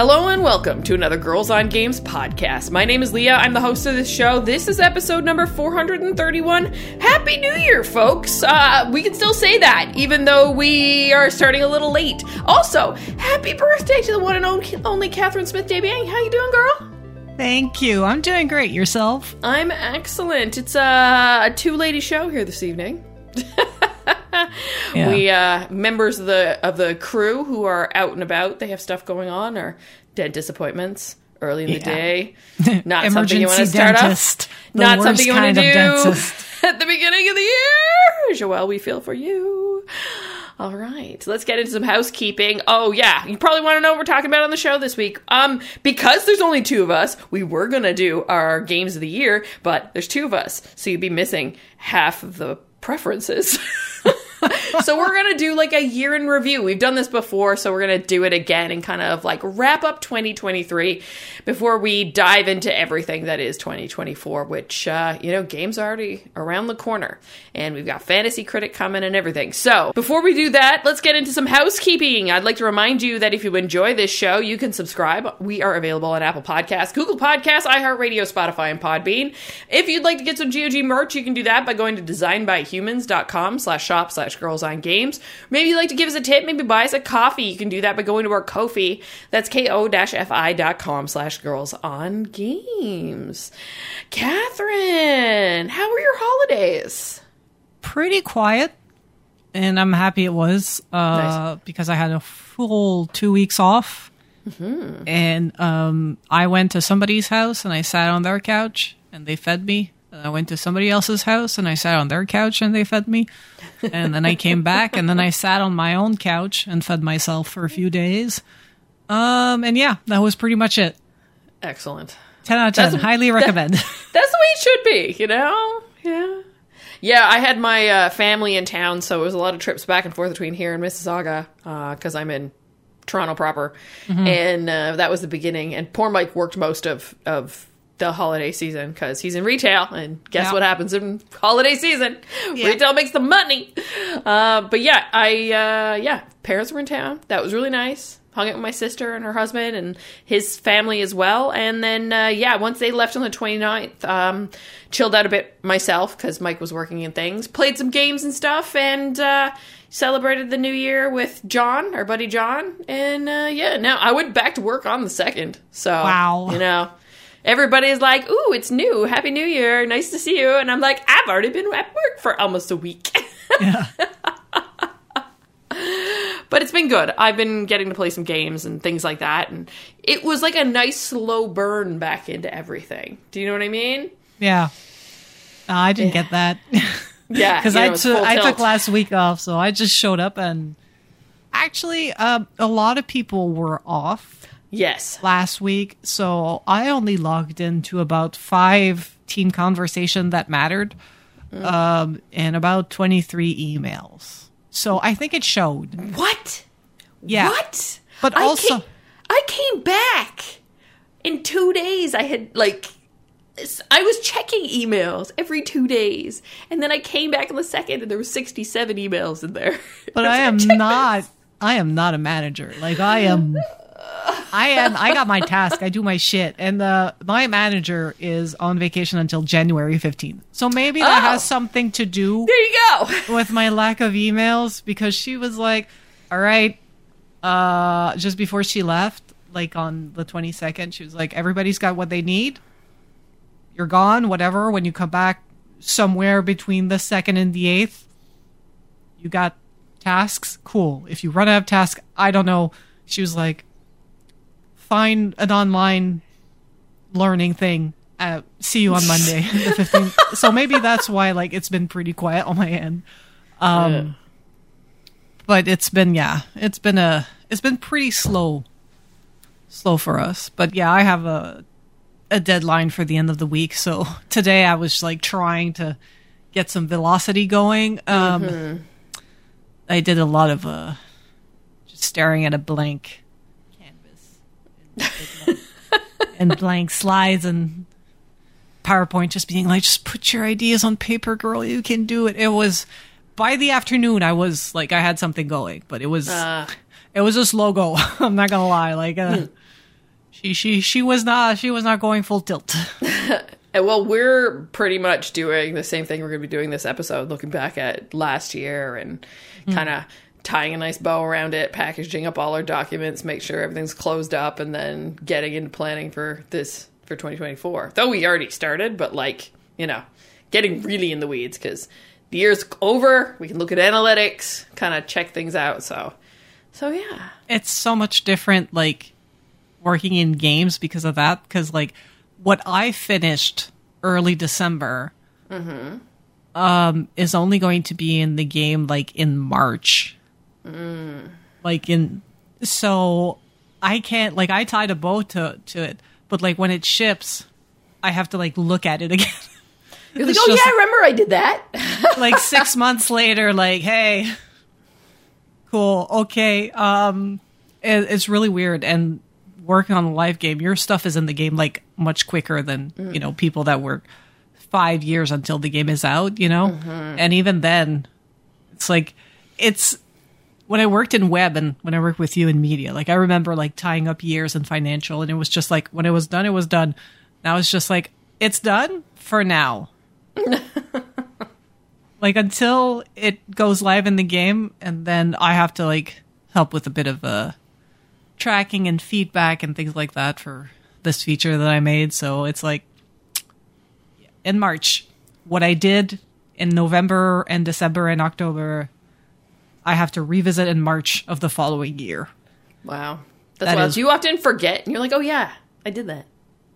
Hello and welcome to another Girls on Games podcast. My name is Leah. I'm the host of this show. This is episode number 431. Happy New Year, folks. Uh, we can still say that, even though we are starting a little late. Also, happy birthday to the one and only Catherine Smith Debiang. How you doing, girl? Thank you. I'm doing great. Yourself? I'm excellent. It's a, a two lady show here this evening. yeah. We uh, members of the of the crew who are out and about. They have stuff going on or dead disappointments early in the day. Not something you want to start dentist, off. Not something you want to do at the beginning of the year. Joelle, we feel for you. All right, let's get into some housekeeping. Oh yeah, you probably want to know what we're talking about on the show this week. Um, because there's only two of us, we were gonna do our games of the year, but there's two of us, so you'd be missing half of the preferences. so we're gonna do like a year in review. We've done this before, so we're gonna do it again and kind of like wrap up 2023 before we dive into everything that is 2024. Which uh, you know, games are already around the corner, and we've got Fantasy Critic coming and everything. So before we do that, let's get into some housekeeping. I'd like to remind you that if you enjoy this show, you can subscribe. We are available on Apple Podcasts, Google Podcasts, iHeartRadio, Spotify, and Podbean. If you'd like to get some GOG merch, you can do that by going to designbyhumans.com slash shop slash girls on games. Maybe you'd like to give us a tip, maybe buy us a coffee. You can do that by going to our Ko-fi. That's ko-fi.com slash girls on games. Catherine, how were your holidays? Pretty quiet. And I'm happy it was uh, nice. because I had a full two weeks off. Mm-hmm. And um, I went to somebody's house and I sat on their couch and they fed me I went to somebody else's house and I sat on their couch and they fed me. And then I came back and then I sat on my own couch and fed myself for a few days. Um, and yeah, that was pretty much it. Excellent. 10 out of 10. That's, Highly recommend. That, that's the way it should be, you know? Yeah. Yeah, I had my uh, family in town, so it was a lot of trips back and forth between here and Mississauga because uh, I'm in Toronto proper, mm-hmm. and uh, that was the beginning. And poor Mike worked most of of the holiday season because he's in retail and guess yeah. what happens in holiday season? Yeah. retail makes the money. Uh, but yeah i uh, yeah parents were in town. That was really nice. Hung out with my sister and her husband and his family as well. And then uh, yeah once they left on the 29th um, chilled out a bit myself because mike was working in things played some games and stuff and uh, celebrated the new year with john our buddy john. And uh, yeah now i went back to work on the second. So wow. you know everybody's like, "Ooh, it's new. Happy New Year. Nice to see you." And I'm like, "I've already been at work for almost a week." Yeah. but it's been good. I've been getting to play some games and things like that, and it was like a nice slow burn back into everything. Do you know what I mean? Yeah. Uh, I didn't yeah. get that. yeah, because I, t- I took last week off, so I just showed up and actually, uh, a lot of people were off Yes. Last week. So I only logged into about five team conversation that mattered mm. um, and about 23 emails. So I think it showed. What? Yeah. What? But I also. Came, I came back in two days. I had like. I was checking emails every two days, and then I came back on the second, and there were sixty-seven emails in there. But I, I am not. I am not a manager. Like I am I am. I got my task. I do my shit, and the my manager is on vacation until January fifteenth. So maybe that oh. has something to do. There you go. with my lack of emails, because she was like, "All right," uh, just before she left, like on the twenty second, she was like, "Everybody's got what they need. You're gone. Whatever. When you come back, somewhere between the second and the eighth, you got tasks. Cool. If you run out of tasks, I don't know." She was like, find an online learning thing. Uh, see you on Monday, the 15th. so maybe that's why like it's been pretty quiet on my end. Um, yeah. But it's been yeah, it's been a it's been pretty slow slow for us. But yeah, I have a a deadline for the end of the week. So today I was like trying to get some velocity going. Um, mm-hmm. I did a lot of uh, just staring at a blank and blank slides and PowerPoint, just being like, just put your ideas on paper, girl. You can do it. It was by the afternoon. I was like, I had something going, but it was uh. it was a slow go. I'm not gonna lie. Like, uh, hmm. she she she was not she was not going full tilt. well, we're pretty much doing the same thing we're going to be doing this episode, looking back at last year and mm. kind of tying a nice bow around it, packaging up all our documents, make sure everything's closed up, and then getting into planning for this for 2024. Though we already started, but like, you know, getting really in the weeds because the year's over. We can look at analytics, kind of check things out. So, so yeah. It's so much different, like, working in games because of that. Because, like, what I finished early December mm-hmm. um, is only going to be in the game like in March. Mm. Like in so I can't like I tied a bow to to it, but like when it ships, I have to like look at it again. You're like, oh just, yeah, I remember I did that. like six months later, like, hey, cool, okay. Um, it, it's really weird, and working on a live game, your stuff is in the game like much quicker than mm. you know people that work five years until the game is out. You know, mm-hmm. and even then, it's like it's when I worked in web and when I worked with you in media. Like I remember like tying up years in financial, and it was just like when it was done, it was done. Now it's just like it's done for now. like until it goes live in the game, and then I have to like help with a bit of uh, tracking and feedback and things like that for this feature that I made. So it's like in March, what I did in November and December and October, I have to revisit in March of the following year. Wow. That's that wild. Is, you often forget and you're like, oh yeah, I did that.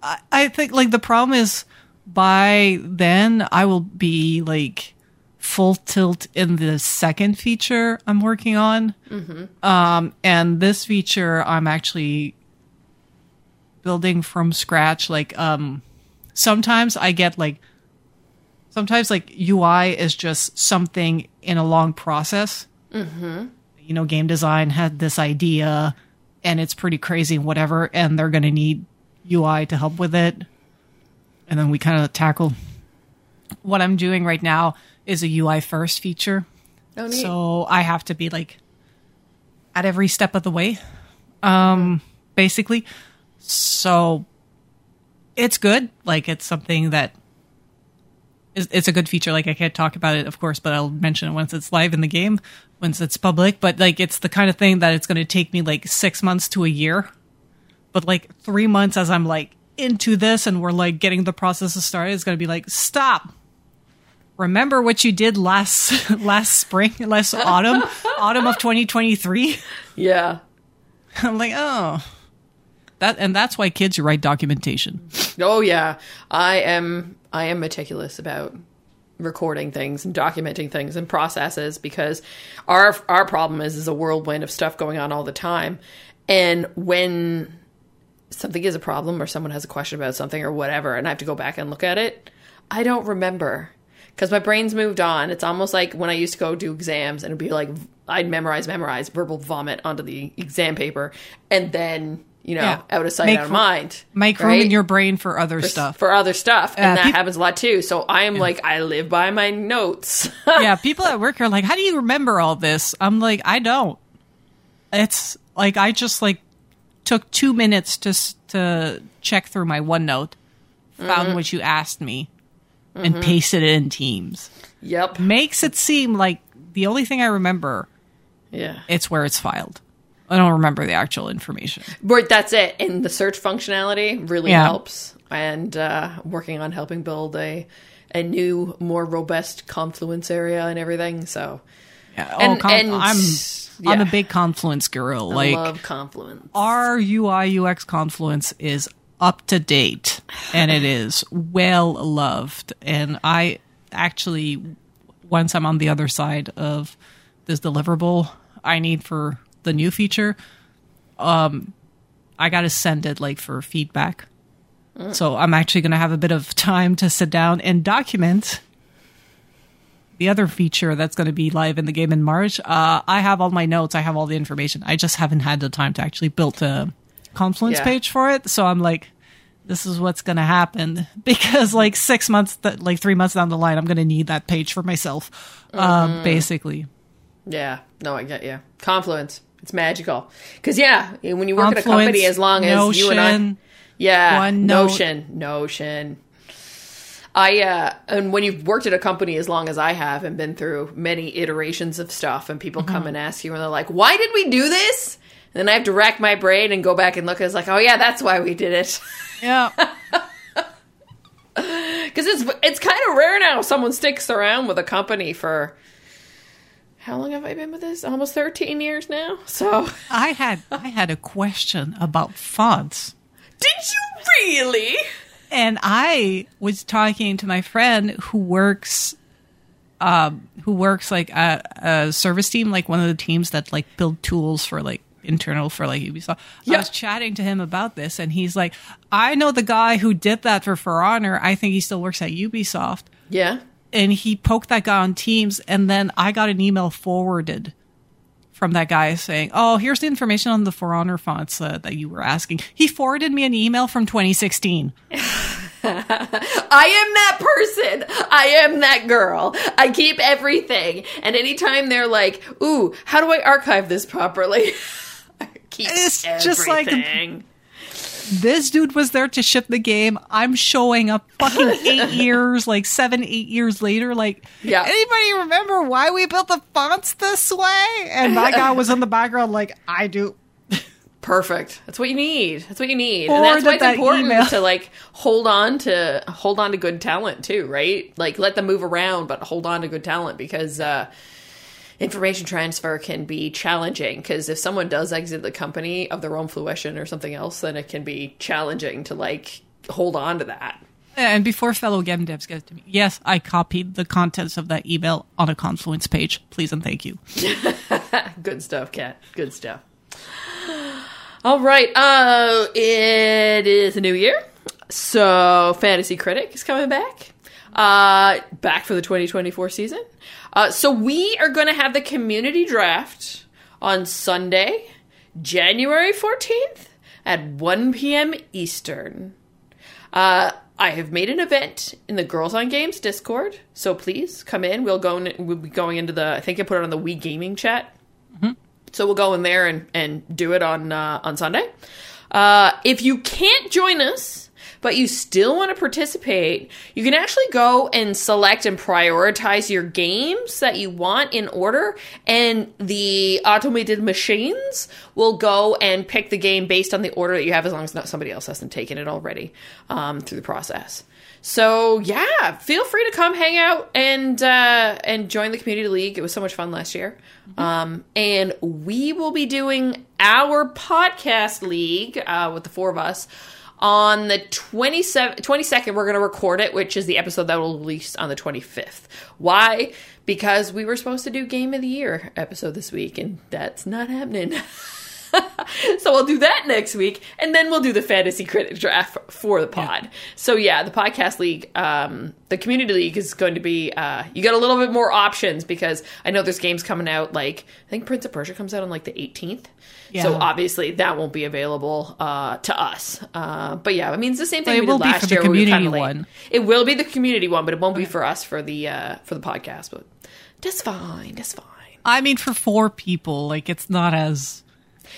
I, I think like the problem is by then I will be like full tilt in the second feature I'm working on. Mm-hmm. Um, and this feature I'm actually building from scratch. Like, um, sometimes I get like, sometimes like UI is just something in a long process. Mm-hmm. You know, game design had this idea and it's pretty crazy, whatever, and they're going to need UI to help with it and then we kind of tackle what I'm doing right now is a UI first feature. Oh, so I have to be like at every step of the way, um, basically. So it's good. Like it's something that it's a good feature. Like I can't talk about it, of course, but I'll mention it once it's live in the game, once it's public. But like it's the kind of thing that it's going to take me like six months to a year, but like three months as I'm like into this and we're like getting the process started, it's going to be like, stop. Remember what you did last last spring, last autumn, autumn of 2023? Yeah. I'm like, oh. That and that's why kids write documentation. Oh yeah. I am I am meticulous about recording things and documenting things and processes because our our problem is is a whirlwind of stuff going on all the time. And when something is a problem or someone has a question about something or whatever and I have to go back and look at it, I don't remember because my brain's moved on. It's almost like when I used to go do exams and it'd be like I'd memorize, memorize, verbal vomit onto the exam paper, and then you know yeah. out of sight, make out of mind. Make right? room in your brain for other for, stuff. For other stuff, and uh, that happens a lot too. So I am yeah. like I live by my notes. yeah, people at work are like, "How do you remember all this?" I'm like, I don't. It's like I just like took two minutes to to check through my OneNote, found mm-hmm. what you asked me, mm-hmm. and pasted it in Teams. Yep, makes it seem like the only thing I remember. Yeah, it's where it's filed. I don't remember the actual information. But that's it. And the search functionality really yeah. helps. And uh, working on helping build a a new, more robust Confluence area and everything. So, yeah. Oh, and, com- and I'm yeah. I'm a big Confluence girl. I like love Confluence. Our UI UX Confluence is up to date and it is well loved. And I actually, once I'm on the other side of this deliverable I need for the new feature, um, I got to send it like for feedback. So I'm actually going to have a bit of time to sit down and document the other feature that's going to be live in the game in March. Uh, I have all my notes. I have all the information. I just haven't had the time to actually build a Confluence Yeah. page for it. So I'm like, this is what's going to happen because like six months, th- like three months down the line, I'm going to need that page for myself, uh, basically. Yeah, no, I get you. Confluence, it's magical. Because yeah, when you work at a company as long as you and I, Notion, yeah, OneNote. Notion, Notion. I uh, and when you've worked at a company as long as I have and been through many iterations of stuff, and people Mm-hmm. come and ask you, and they're like, "Why did we do this?" And then I have to rack my brain and go back and look. And it's like, "Oh yeah, that's why we did it." Yeah. Because it's it's kind of rare now. Someone sticks around with a company for how long have I been with this? Almost thirteen years now. So I had I had a question about fonts. did you really? and I was talking to my friend who works, um, who works like a, a service team, like one of the teams that like build tools for like internal for like Ubisoft. Yeah. I was chatting to him about this, and he's like, "I know the guy who did that for For Honor. I think he still works at Ubisoft." Yeah. And he poked that guy on Teams, and then I got an email forwarded from that guy saying, "Oh, here's the information on the For Honor fonts uh, that you were asking." He forwarded me an email from 2016. I am that person. I am that girl. I keep everything. And anytime they're like, ooh, how do I archive this properly? I keep It's just like- everything. This dude was there to ship the game. I'm showing up fucking eight years, like seven, eight years later. Like, Yeah. anybody remember why we built the fonts this way? And that guy was in the background, like, I do. Perfect. That's what you need. That's what you need. Or and that's why it's that important email- to like hold on to hold on to good talent too, right? Like let them move around, but hold on to good talent because uh information transfer can be challenging because if someone does exit the company of their own fruition or something else, then it can be challenging to like hold on to that. And before fellow game devs get to me, yes, I copied the contents of that email on a Confluence page. Please and thank you. Good stuff, Kat. Good stuff. All right. Uh, it is a new year, so Fantasy Critic is coming back. Uh, back for the 2024 season. Uh, so we are going to have the community draft on Sunday, January 14th at 1 p.m. Eastern. Uh, I have made an event in the Girls on Games Discord, so please come in. We'll go. In, we'll be going into the. I think I put it on the Wii Gaming chat. So we'll go in there and, and do it on uh, on Sunday. Uh, if you can't join us, but you still want to participate, you can actually go and select and prioritize your games that you want in order, and the automated machines will go and pick the game based on the order that you have, as long as not somebody else hasn't taken it already um, through the process. So yeah, feel free to come hang out and uh, and join the community league. It was so much fun last year. Um, and we will be doing our podcast league uh, with the four of us on the 27th, 22nd, We're going to record it, which is the episode that will release on the 25th. Why? Because we were supposed to do Game of the Year episode this week, and that's not happening. so we'll do that next week, and then we'll do the fantasy critic draft for the pod. So yeah, the podcast league, um, the community league is going to be. Uh, you got a little bit more options because I know there's games coming out. Like I think Prince of Persia comes out on like the 18th. So obviously that won't be available uh, to us. Uh, but yeah, I mean it's the same thing it we did will be last year. we community late. one. It will be the community one, but it won't be for us for the uh, for the podcast. But that's fine. That's fine. I mean, for four people, like, it's not as.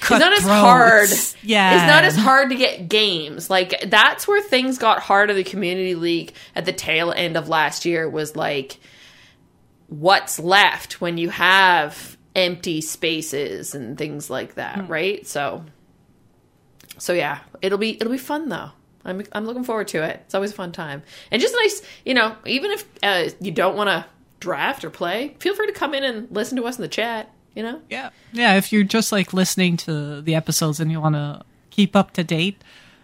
It's not as hard. Yeah. It's not as hard to get games. Like that's where things got hard in the community league at the tail end of last year was like what's left when you have empty spaces and things like that, Hmm. right? So so yeah, it'll be it'll be fun though. I'm I'm looking forward to it. It's always a fun time. And just nice, you know, even if uh, you don't want to draft or play, feel free to come in and listen to us in the chat, you know? Yeah. Yeah. If you're just like listening to the episodes and you want to keep up to date,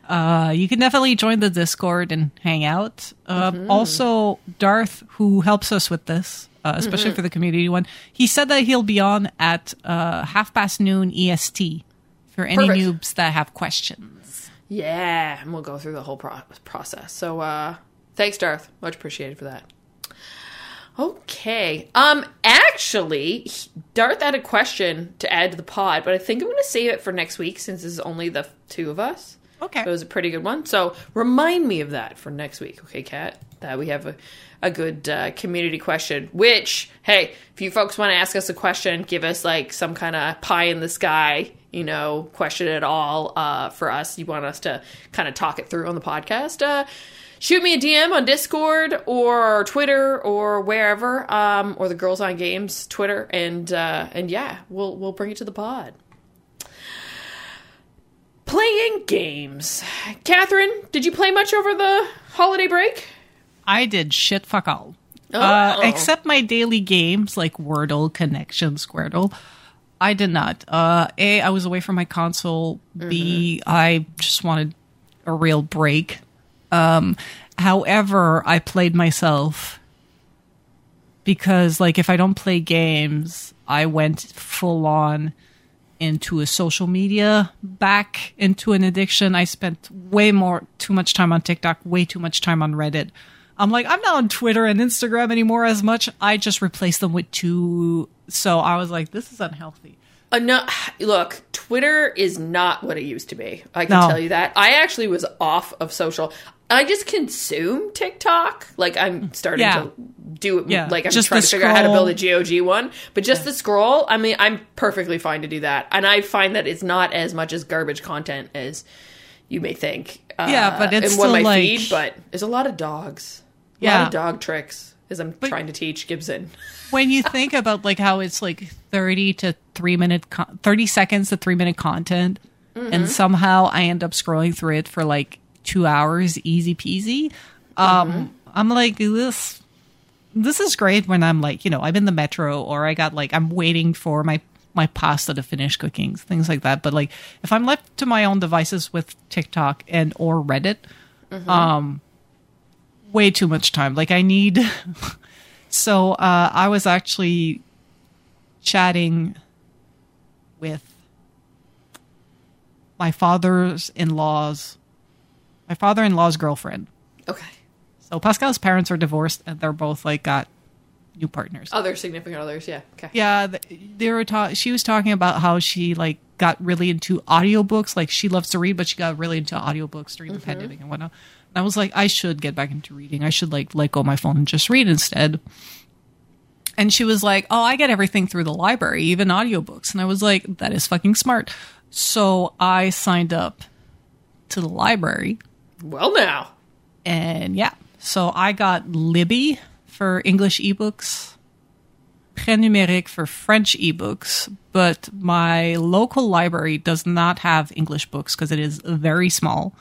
uh, you can definitely join the Discord and hang out. Uh, Also, Darth, who helps us with this, uh, especially for the community one, he said that he'll be on at uh, half past noon EST for any Perfect. noobs that have questions. Yeah, and we'll go through the whole pro- process. So, uh, thanks, Darth. Much appreciated for that. Okay. Um, actually, Darth had a question to add to the pod, but I think I'm going to save it for next week since is only the two of us. Okay. It was a pretty good one. So remind me of that for next week, okay, Kat? That we have a, a good uh, community question. Which, hey, if you folks want to ask us a question, give us like some kind of pie in the sky, you know, question at all uh, for us. You want us to kind of talk it through on the podcast. Uh, shoot me a DM on Discord or Twitter or wherever, um, or the Girls on Games Twitter, and uh, and yeah, we'll we'll bring it to the pod. Playing games. Catherine, did you play much over the holiday break? I did shit fuck all. Uh, Oh. except my daily games like Wordle, Connection, Squirtle. I did not. Uh, a, I was away from my console. B, I just wanted a real break. Um, however, I played myself because, like, if I don't play games, I went full on into a social media, back into an addiction. I spent way more, too much time on TikTok, way too much time on Reddit. I'm like, I'm not on Twitter and Instagram anymore as much. I just replaced them with two. So I was like, this is unhealthy. Uh, no, look, Twitter is not what it used to be. I can No. tell you that. I actually was off of social. I just consume TikTok. Like I'm starting Yeah. to do it. Yeah, Like I'm just trying to figure out how to build a. GOG one. But just the scroll, I mean, I'm perfectly fine to do that. And I find that it's not as much as garbage content as you may think. Uh, Yeah, but it's still my like- feed. But there's a lot of dogs. A lot Yeah. of dog tricks. As I'm trying to teach Gibson. when you think about like how it's like 30 to 3 minute con- 30 seconds to 3 minute content and somehow I end up scrolling through it for like 2 hours easy peasy. Um I'm like this this is great when I'm like you know I'm in the metro or I got like I'm waiting for my my pasta to finish cooking things like that. But like if I'm left to my own devices with TikTok and or Reddit um way too much time. Like I need So uh, I was actually chatting with my father's in law's my father in law's girlfriend. Okay. So Pascal's parents are divorced and they're both like got new partners. Oh, Other significant others, yeah. Okay. Yeah, th- they were ta- she was talking about how she like got really into audiobooks. Like she loves to read, but she got really into audiobooks during the mm-hmm. pandemic and whatnot. And I was like, I should get back into reading. I should like let go of my phone and just read instead. And she was like, Oh, I get everything through the library, even audiobooks. And I was like, That is fucking smart. So I signed up to the library Well, now. and yeah, so I got Libby for English ebooks, Prêt Numérique for French ebooks, but my local library does not have English books because it is very small.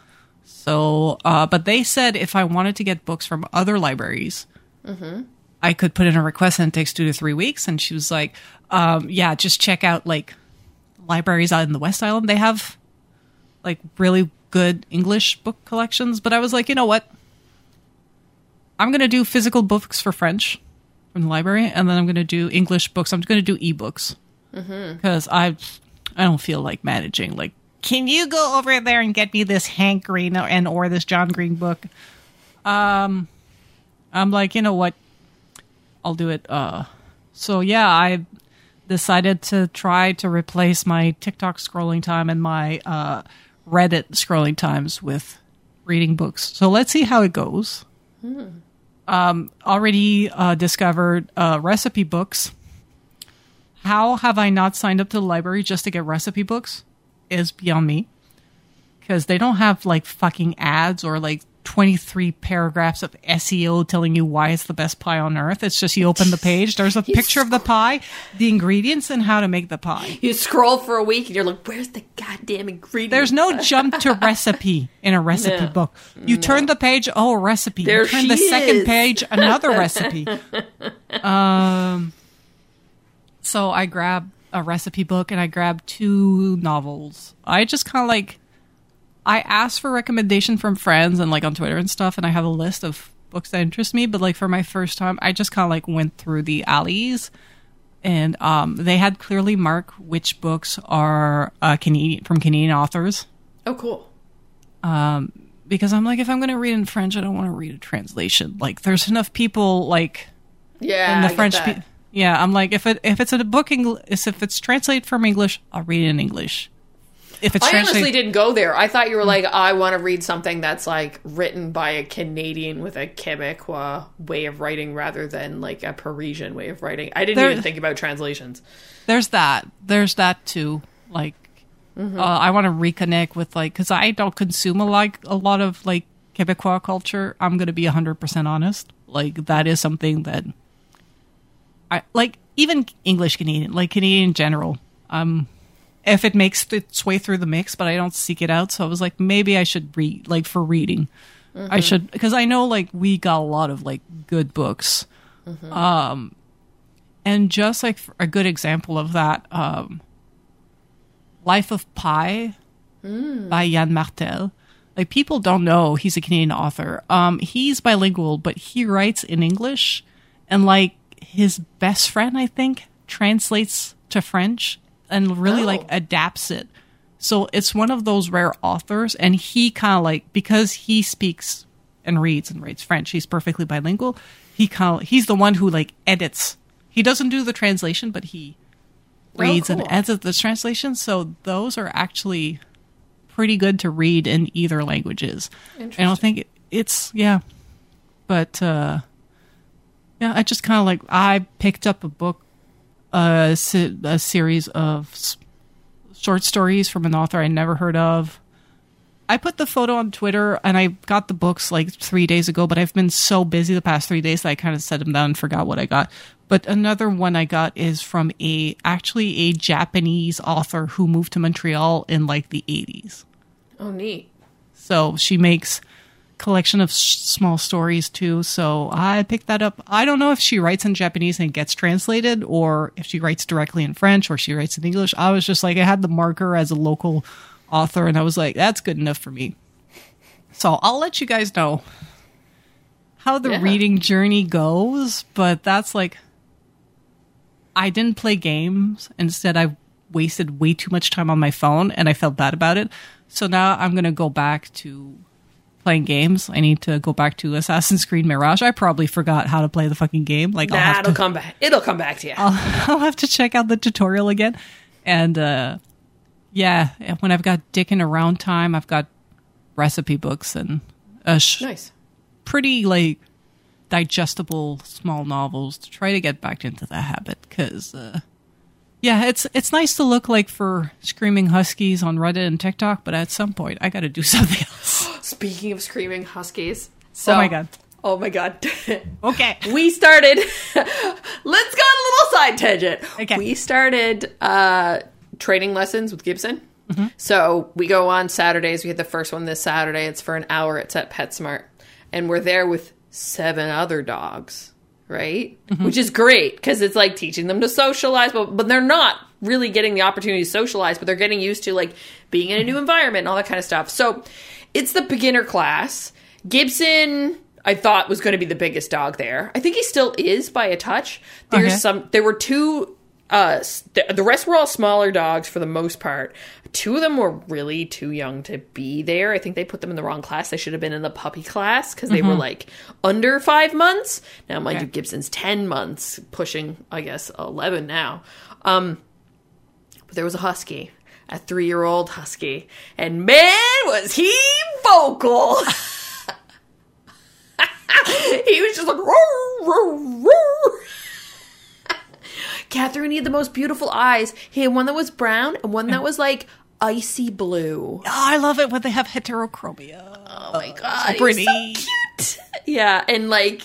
So, uh, but they said if I wanted to get books from other libraries, I could put in a request and it takes two to three weeks. And she was like, um, yeah, just check out like libraries out in the West Island. They have like really good English book collections. But I was like, you know what? I'm going to do physical books for French from the library, and then I'm going to do English books. I'm going to do ebooks because I I don't feel like managing. Like, can you go over there and get me this Hank Green or, and or this John Green book? Um, I'm like, you know what? I'll do it. Uh, so yeah, I decided to try to replace my TikTok scrolling time and my uh, Reddit scrolling times with reading books. So let's see how it goes. Um, already uh, discovered uh, recipe books. How have I not signed up to the library just to get recipe books? Is beyond me. Because they don't have like fucking ads or like 23 paragraphs of SEO telling you why it's the best pie on earth. It's just you open the page, there's a picture of the pie, the ingredients, and how to make the pie. You scroll for a week and you're like, where's the goddamn ingredient? There's no jump to recipe in a recipe No. book. You turn the page, oh, recipe. There you turn the second page, another recipe. Um, so I grabbed a recipe book and I grabbed two novels. I just kind of like, I asked for recommendation from friends and like on Twitter and stuff, and I have a list of books that interest me. But like for my first time, I just kind of like went through the alleys and um, they had clearly marked which books are uh, Canadian from Canadian authors. Oh, cool. Um, because I'm like, if I'm going to read in French, I don't want to read a translation. Like, there's enough people like Yeah, in the I French. Pe- yeah, I'm like, if it if it's a book Engl- if it's translated from English, I'll read it in English. If it's I honestly didn't go there. I thought you were like, I want to read something that's like written by a Canadian with a Quebecois way of writing rather than like a Parisian way of writing. I didn't There- even think about translations. there's that. There's that too. Like, Mm-hmm. uh, I want to reconnect with like because I don't consume a like a lot of like Quebecois culture. I'm gonna be hundred percent honest. Like that is something that I like. Even English Canadian, like Canadian in general. Um, if it makes its way through the mix, but I don't seek it out. So I was like, maybe I should read like for reading. I should because I know like we got a lot of like good books. Um, and just like a good example of that, um, Life of Pi by Yann Martel. Like people don't know he's a Canadian author. Um, he's bilingual, but he writes in English, and like his best friend, I think, translates to French and really Oh. like adapts it. So it's one of those rare authors, and he kind of like because he speaks and reads and writes French, he's perfectly bilingual. He kind of he's the one who like edits. He doesn't do the translation, but he reads cool. and edits the translation. So those are actually pretty good to read in either languages. I don't think it, it's yeah, but uh, yeah, I just kind of like I picked up a book, se- a series of short stories from an author I never heard of. I put the photo on Twitter and I got the books like three days ago, but I've been so busy the past three days that I kind of set them down and forgot what I got. But another one I got is from a actually a Japanese author who moved to Montreal in like the 80s. Oh, neat. So she makes collection of s- small stories too. So I picked that up. I don't know if she writes in Japanese and gets translated or if she writes directly in French or she writes in English. I was just like I had the marker as a local author and I was like that's good enough for me. So I'll let you guys know how the Yeah. reading journey goes, but that's like I didn't play games. Instead, I wasted way too much time on my phone and I felt bad about it. So now I'm going to go back to playing games. I need to go back to Assassin's Creed Mirage. I probably forgot how to play the fucking game. Like, I'll have, That'll to, come back. It'll come back to you. I'll have to check out the tutorial again. And, uh, yeah, when I've got dicking around time, I've got recipe books and a sh- nice. pretty like digestible small novels to try to get back into the habit because uh, yeah it's it's nice to look like for screaming huskies on reddit and tiktok but at some point i gotta do something else Speaking of screaming huskies. So, oh my god. Oh my god. okay. We started let's go on a little side tangent. Okay. we started uh training lessons with gibson. So we go on saturdays. We had the first one this saturday. It's for an hour. It's at petsmart. And we're there with seven other dogs right? Which is great because it's like teaching them to socialize but, but they're not really getting the opportunity to socialize but they're getting used to like being in a new environment and all that kind of stuff. So it's the beginner class. Gibson i thought was going to be the biggest dog there. I think he still is by a touch. There's Okay. some there were two uh s- the, rest were all smaller dogs for the most part. Two of them were really too young to be there. I think they put them in the wrong class. They should have been in the puppy class because they were like under five months. Now mind Okay. you gibson's 10 months pushing i guess 11 now. Um but there was a husky a three-year-old husky and man was he vocal he was just like roar, roar, roar. Catherine he had the most beautiful eyes. He had one that was brown and one that was like icy blue. oh, i love it when they have heterochromia Oh my oh, god, pretty. so cute. Yeah, and like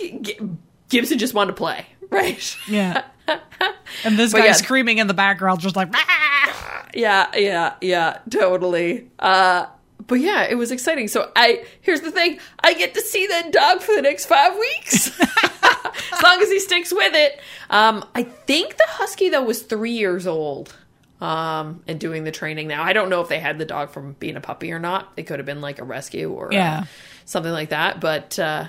Gibson just wanted to play, right? yeah and this But guy yeah. screaming in the background just like "Ah!" Yeah, yeah, yeah, totally. Uh but yeah, it was exciting. So I here's the thing, I get to see that dog for the next 5 weeks. as long as he sticks with it. Um I think the husky though was 3 years old. Um and doing the training now. I don't know if they had the dog from being a puppy or not. It could have been like a rescue or uh, Yeah. something like that, but uh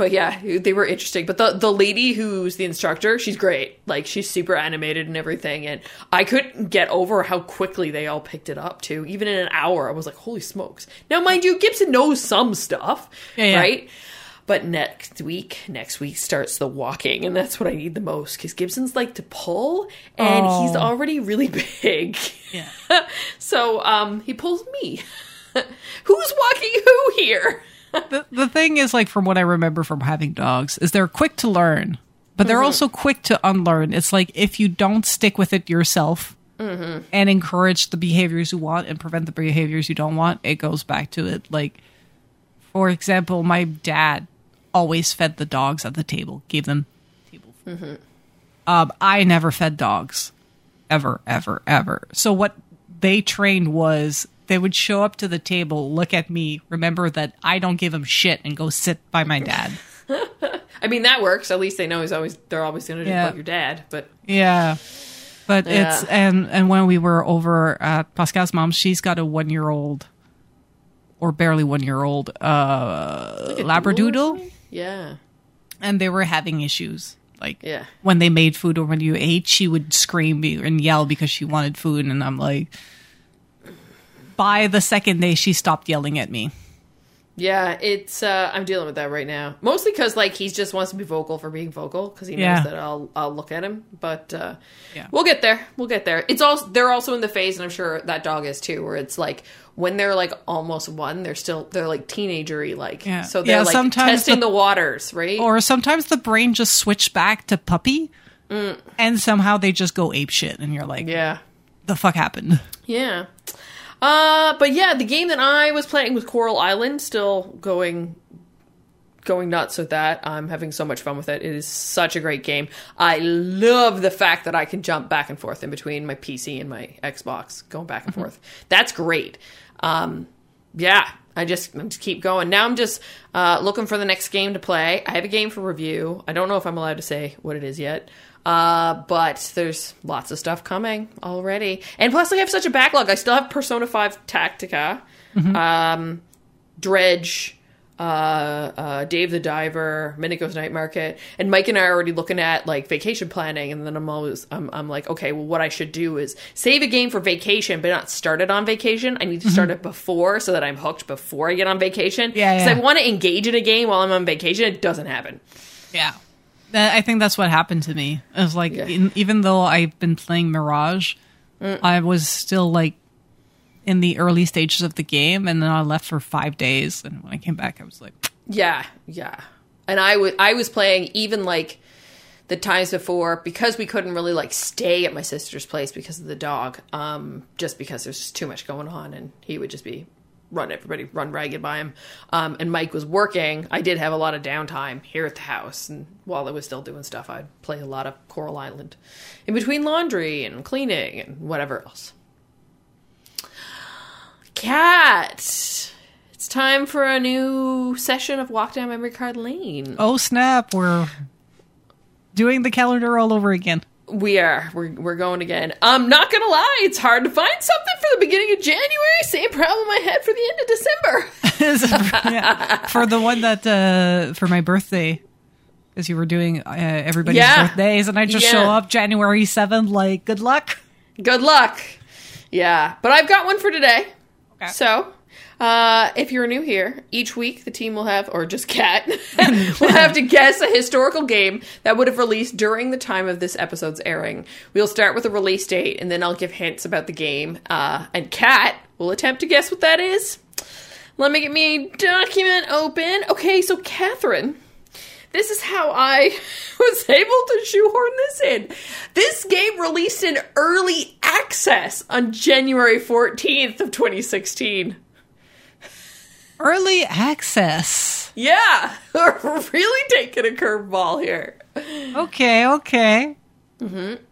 but yeah, they were interesting. But the the lady who's the instructor, she's great. Like she's super animated and everything. And I couldn't get over how quickly they all picked it up too. Even in an hour, I was like, "Holy smokes!" Now, mind you, Gibson knows some stuff, Yeah, yeah. right? But next week, next week starts the walking, and that's what I need the most because Gibson's like to pull, and he's Oh. already really big. Yeah. so um, he pulls me. Who's walking who here? The, the thing is like from what i remember from having dogs is they're quick to learn but they're mm-hmm. also quick to unlearn. It's like if you don't stick with it yourself mm-hmm. and encourage the behaviors you want and prevent the behaviors you don't want it goes back to it. Like for example my dad always fed the dogs at the table gave them table food. Mm-hmm. Um, i never fed dogs. Ever, ever, ever. So what they trained was they would show up to the table, look at me, remember that I don't give them shit, and go sit by my dad. I mean, that works. At least they know he's always they're always going to do Yeah. like your dad. But Yeah. But it's and and when we were over at Pascal's mom, she's got a one year old or barely one year old uh like labradoodle doodle? Yeah, and they were having issues. Like Yeah. when they made food or when you ate, she would scream and yell because she wanted food, and I'm like. By the second day, she stopped yelling at me. yeah. It's uh, I'm dealing with that right now. Mostly because like he just wants to be vocal for being vocal because he knows Yeah. that I'll I'll look at him. But uh, Yeah. we'll get there. We'll get there. It's also they're also in the phase, and I'm sure that dog is too, where it's like when they're like almost one, they're still they're like teenagery like. Yeah. So they're Yeah, like sometimes testing the- the, waters, right? Or sometimes the brain just switched back to puppy, and somehow they just go ape shit, and you're like, yeah. the fuck happened? Yeah. Uh, but yeah, the game that I was playing was Coral Island, still going going nuts with that. I'm having so much fun with it. It is such a great game. I love the fact that I can jump back and forth in between my PC and my Xbox, going back and forth. That's great. Um, yeah, I just, I just keep going. Now I'm just uh, looking for the next game to play. I have a game for review. I don't know if I'm allowed to say what it is yet. Uh, but there's lots of stuff coming already. And plus, I have such a backlog. I still have Persona 5 Tactica, um, Dredge, uh, uh, Dave the Diver, Mineko's Night Market, and Mike and I are already looking at like vacation planning. And then I'm always, I'm, I'm like, okay, well, what I should do is save a game for vacation, but not start it on vacation. I need to start it before so that I'm hooked before I get on vacation. Yeah, Because yeah. I want to engage in a game while I'm on vacation. It doesn't happen. Yeah. That, I think that's what happened to me. It was like, Yeah. in, even though I've been playing Mirage, I was still like in the early stages of the game, and then I left for five days. And when I came back, I was like, Yeah, yeah. And I was I was playing even like the times before because we couldn't really like stay at my sister's place because of the dog. Um, just because there's just too much going on, and he would just be run everybody run ragged by him. Um, and Mike was working. I did have a lot of downtime here at the house, and while I was still doing stuff, I'd play a lot of Coral Island in between laundry and cleaning and whatever else. Cat. It's time for a new session of Walk Down Memory Card Lane. oh snap, we're doing the calendar all over again. We are. We're, we're going again. I'm not going to lie. It's hard to find something for the beginning of January. Same problem I had for the end of December. Yeah. For the one that, uh, for my birthday, because you were doing uh, everybody's Yeah. birthdays, and I just Yeah. show up January 7th, like, good luck. Good luck. Yeah. But I've got one for today. Okay. So, uh, if you're new here, each week the team will have, or just Cat, will have to guess a historical game that would have released during the time of this episode's airing. We'll start with a release date, and then I'll give hints about the game. Uh, and Cat will attempt to guess what that is. Let me get me document open. Okay, so Catherine, this is how I was able to shoehorn this in. This game released in early access on January 14th of 2016. Early access. Yeah, we're really taking a curveball here. Okay, okay. Mm-hmm.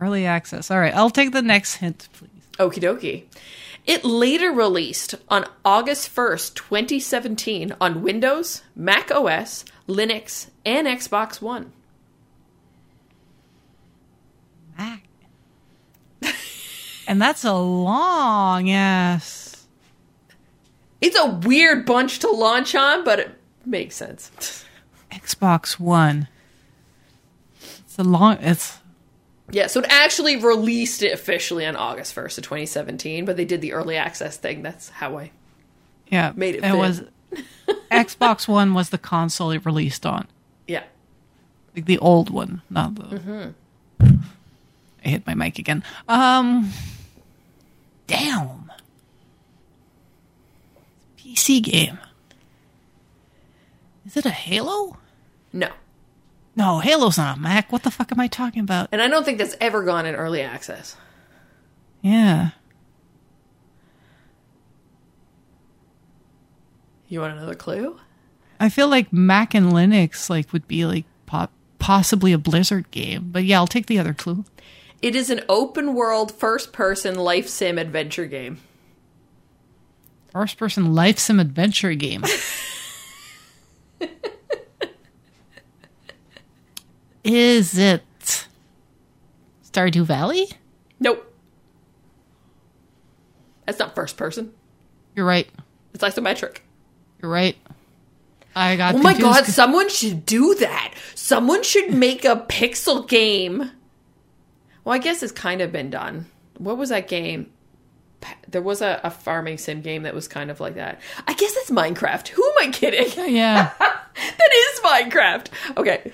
Early access. All right, I'll take the next hint, please. Okie dokie. It later released on August 1st, 2017 on Windows, Mac OS, Linux, and Xbox One. Mac. and that's a long ass. It's a weird bunch to launch on, but it makes sense. Xbox One. It's a long. It's Yeah, so it actually released it officially on August 1st of 2017, but they did the early access thing. That's how I. yeah. Made it It fit. was Xbox One was the console it released on, Yeah. like the old one, not the. Mm-hmm. I hit my mic again. Um. Damn. PC game. Is it a Halo? No. No, Halo's not a Mac. What the fuck am I talking about? And I don't think that's ever gone in early access. Yeah. You want another clue? I feel like Mac and Linux like would be like po- possibly a Blizzard game, but yeah, I'll take the other clue. It is an open world first person life sim adventure game. First person life sim adventure game. Is it Stardew Valley? Nope. That's not first person. You're right. It's isometric. You're right. I got Oh my god, someone should do that. Someone should make a pixel game. Well, I guess it's kind of been done. What was that game? There was a, a farming sim game that was kind of like that. I guess it's Minecraft. Who am I kidding? Yeah. that is Minecraft. Okay.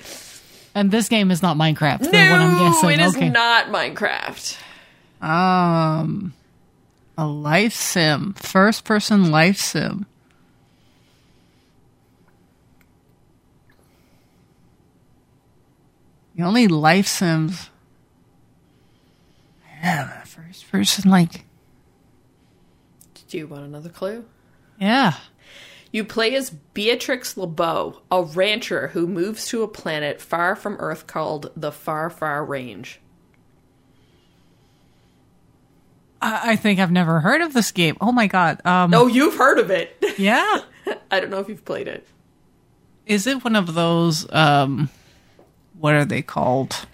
And this game is not Minecraft. from what I'm No, guessing. it is okay. not Minecraft. Um, a life sim, first person life sim. The only life sims. Yeah, first person, like, Do you want another clue? yeah. You play as Beatrix LeBeau, a rancher who moves to a planet far from Earth called the Far Far Range. I, I think I've never heard of this game. Oh my god. Um, Oh, you've heard of it. yeah. I don't know if you've played it. Is it one of those? Um, what are they called?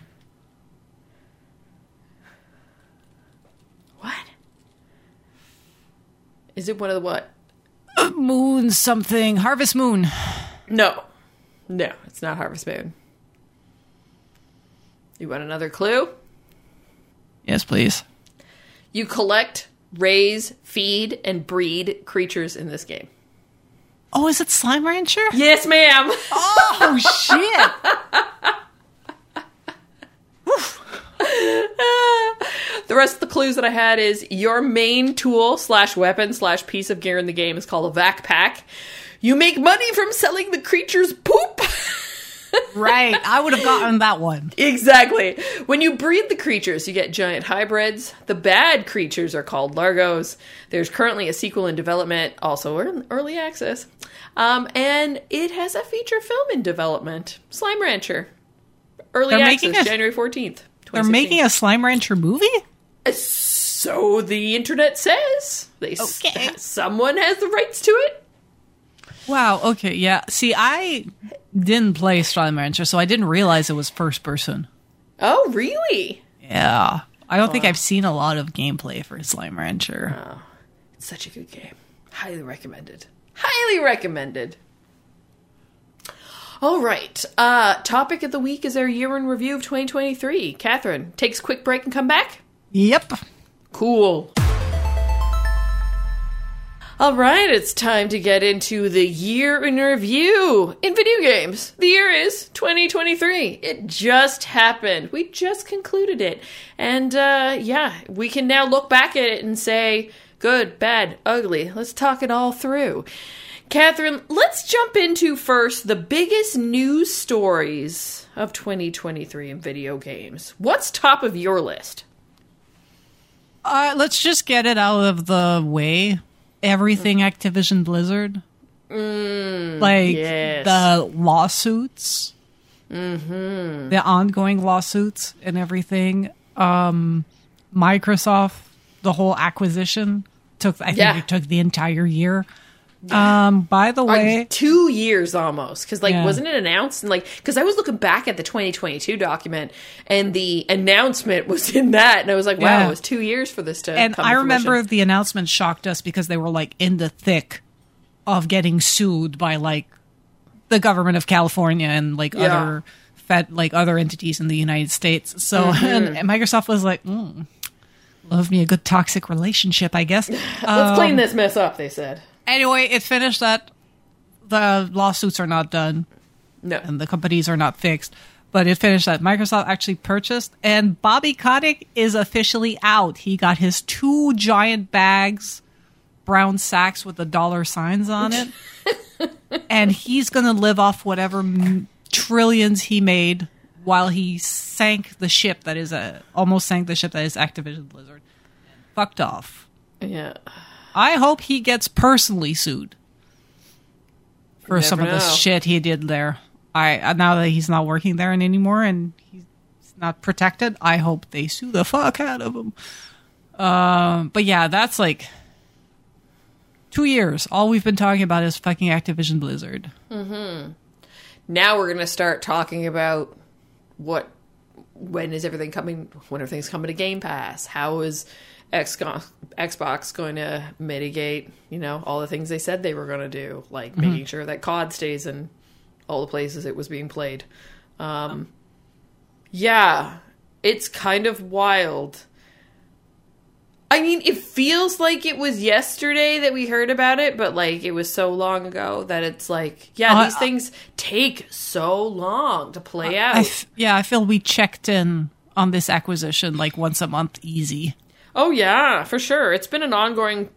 Is it one of the what? Moon something. Harvest Moon. No. No, it's not Harvest Moon. You want another clue? Yes, please. You collect, raise, feed, and breed creatures in this game. Oh, is it Slime Rancher? Yes, ma'am. Oh shit! The rest of the clues that I had is your main tool slash weapon slash piece of gear in the game is called a vac pack. You make money from selling the creature's poop. right, I would have gotten that one. exactly. When you breed the creatures, you get giant hybrids. The bad creatures are called Largos. There's currently a sequel in development, also in early access. Um, and it has a feature film in development. Slime Rancher. Early They're access, a- January 14th. They're making a Slime Rancher movie. So the internet says. They s- someone has the rights to it. Wow. Okay. Yeah. See, I didn't play Slime Rancher, so I didn't realize it was first person. Oh, really? Yeah. I don't think I've seen a lot of gameplay for Slime Rancher. It's such a good game. Highly recommended. Highly recommended. All right. Uh, topic of the week is our year in review of 2023. Catherine takes quick break and come back. Yep. Cool. All right, it's time to get into the year in review in video games. The year is 2023. It just happened. We just concluded it. And uh, yeah, we can now look back at it and say, good, bad, ugly. Let's talk it all through. Catherine, let's jump into first the biggest news stories of 2023 in video games. What's top of your list? Uh, let's just get it out of the way. Everything Activision Blizzard. like yes. the lawsuits. Mm-hmm. The ongoing lawsuits and everything. Um, Microsoft, the whole acquisition took, I think Yeah. it took the entire year. Um, by the way, Like, two years almost because like Yeah. wasn't it announced and like because i was looking back at the 2022 document and the announcement was in that and i was like wow Yeah. it was two years for this to and I remember the announcement shocked us because they were like in the thick of getting sued by like the government of California and like Yeah. other fed like other entities in the United States. So Mm-hmm. and Microsoft was like, mm, love me a good toxic relationship, I guess. Let's Um, clean this mess up, they said. Anyway, it finished that the lawsuits are not done No. and the companies are not fixed. But it finished that Microsoft actually purchased, and Bobby Kotick is officially out. He got his two giant bags, brown sacks with the dollar signs on it, and he's going to live off whatever m- trillions he made while he sank the ship that is a almost sank the ship that is Activision Blizzard. Fucked off. Yeah. I hope he gets personally sued for some of the shit he did there. I uh, now that he's not working there anymore and he's not protected, I hope they sue the fuck out of him. Um, but yeah, that's like two years. All we've been talking about is fucking Activision Blizzard. Now we're gonna start talking about what when is everything coming when everything's coming to Game Pass? How is Xbox going to mitigate, you know, all the things they said they were going to do, like making sure that COD stays in all the places it was being played. Um, yeah, it's kind of wild. I mean, it feels like it was yesterday that we heard about it, but like it was so long ago that it's like, yeah, Uh, these things take so long to play out. I f- yeah, I feel we checked in on this acquisition like once a month, easy. Oh yeah, for sure. It's been an ongoing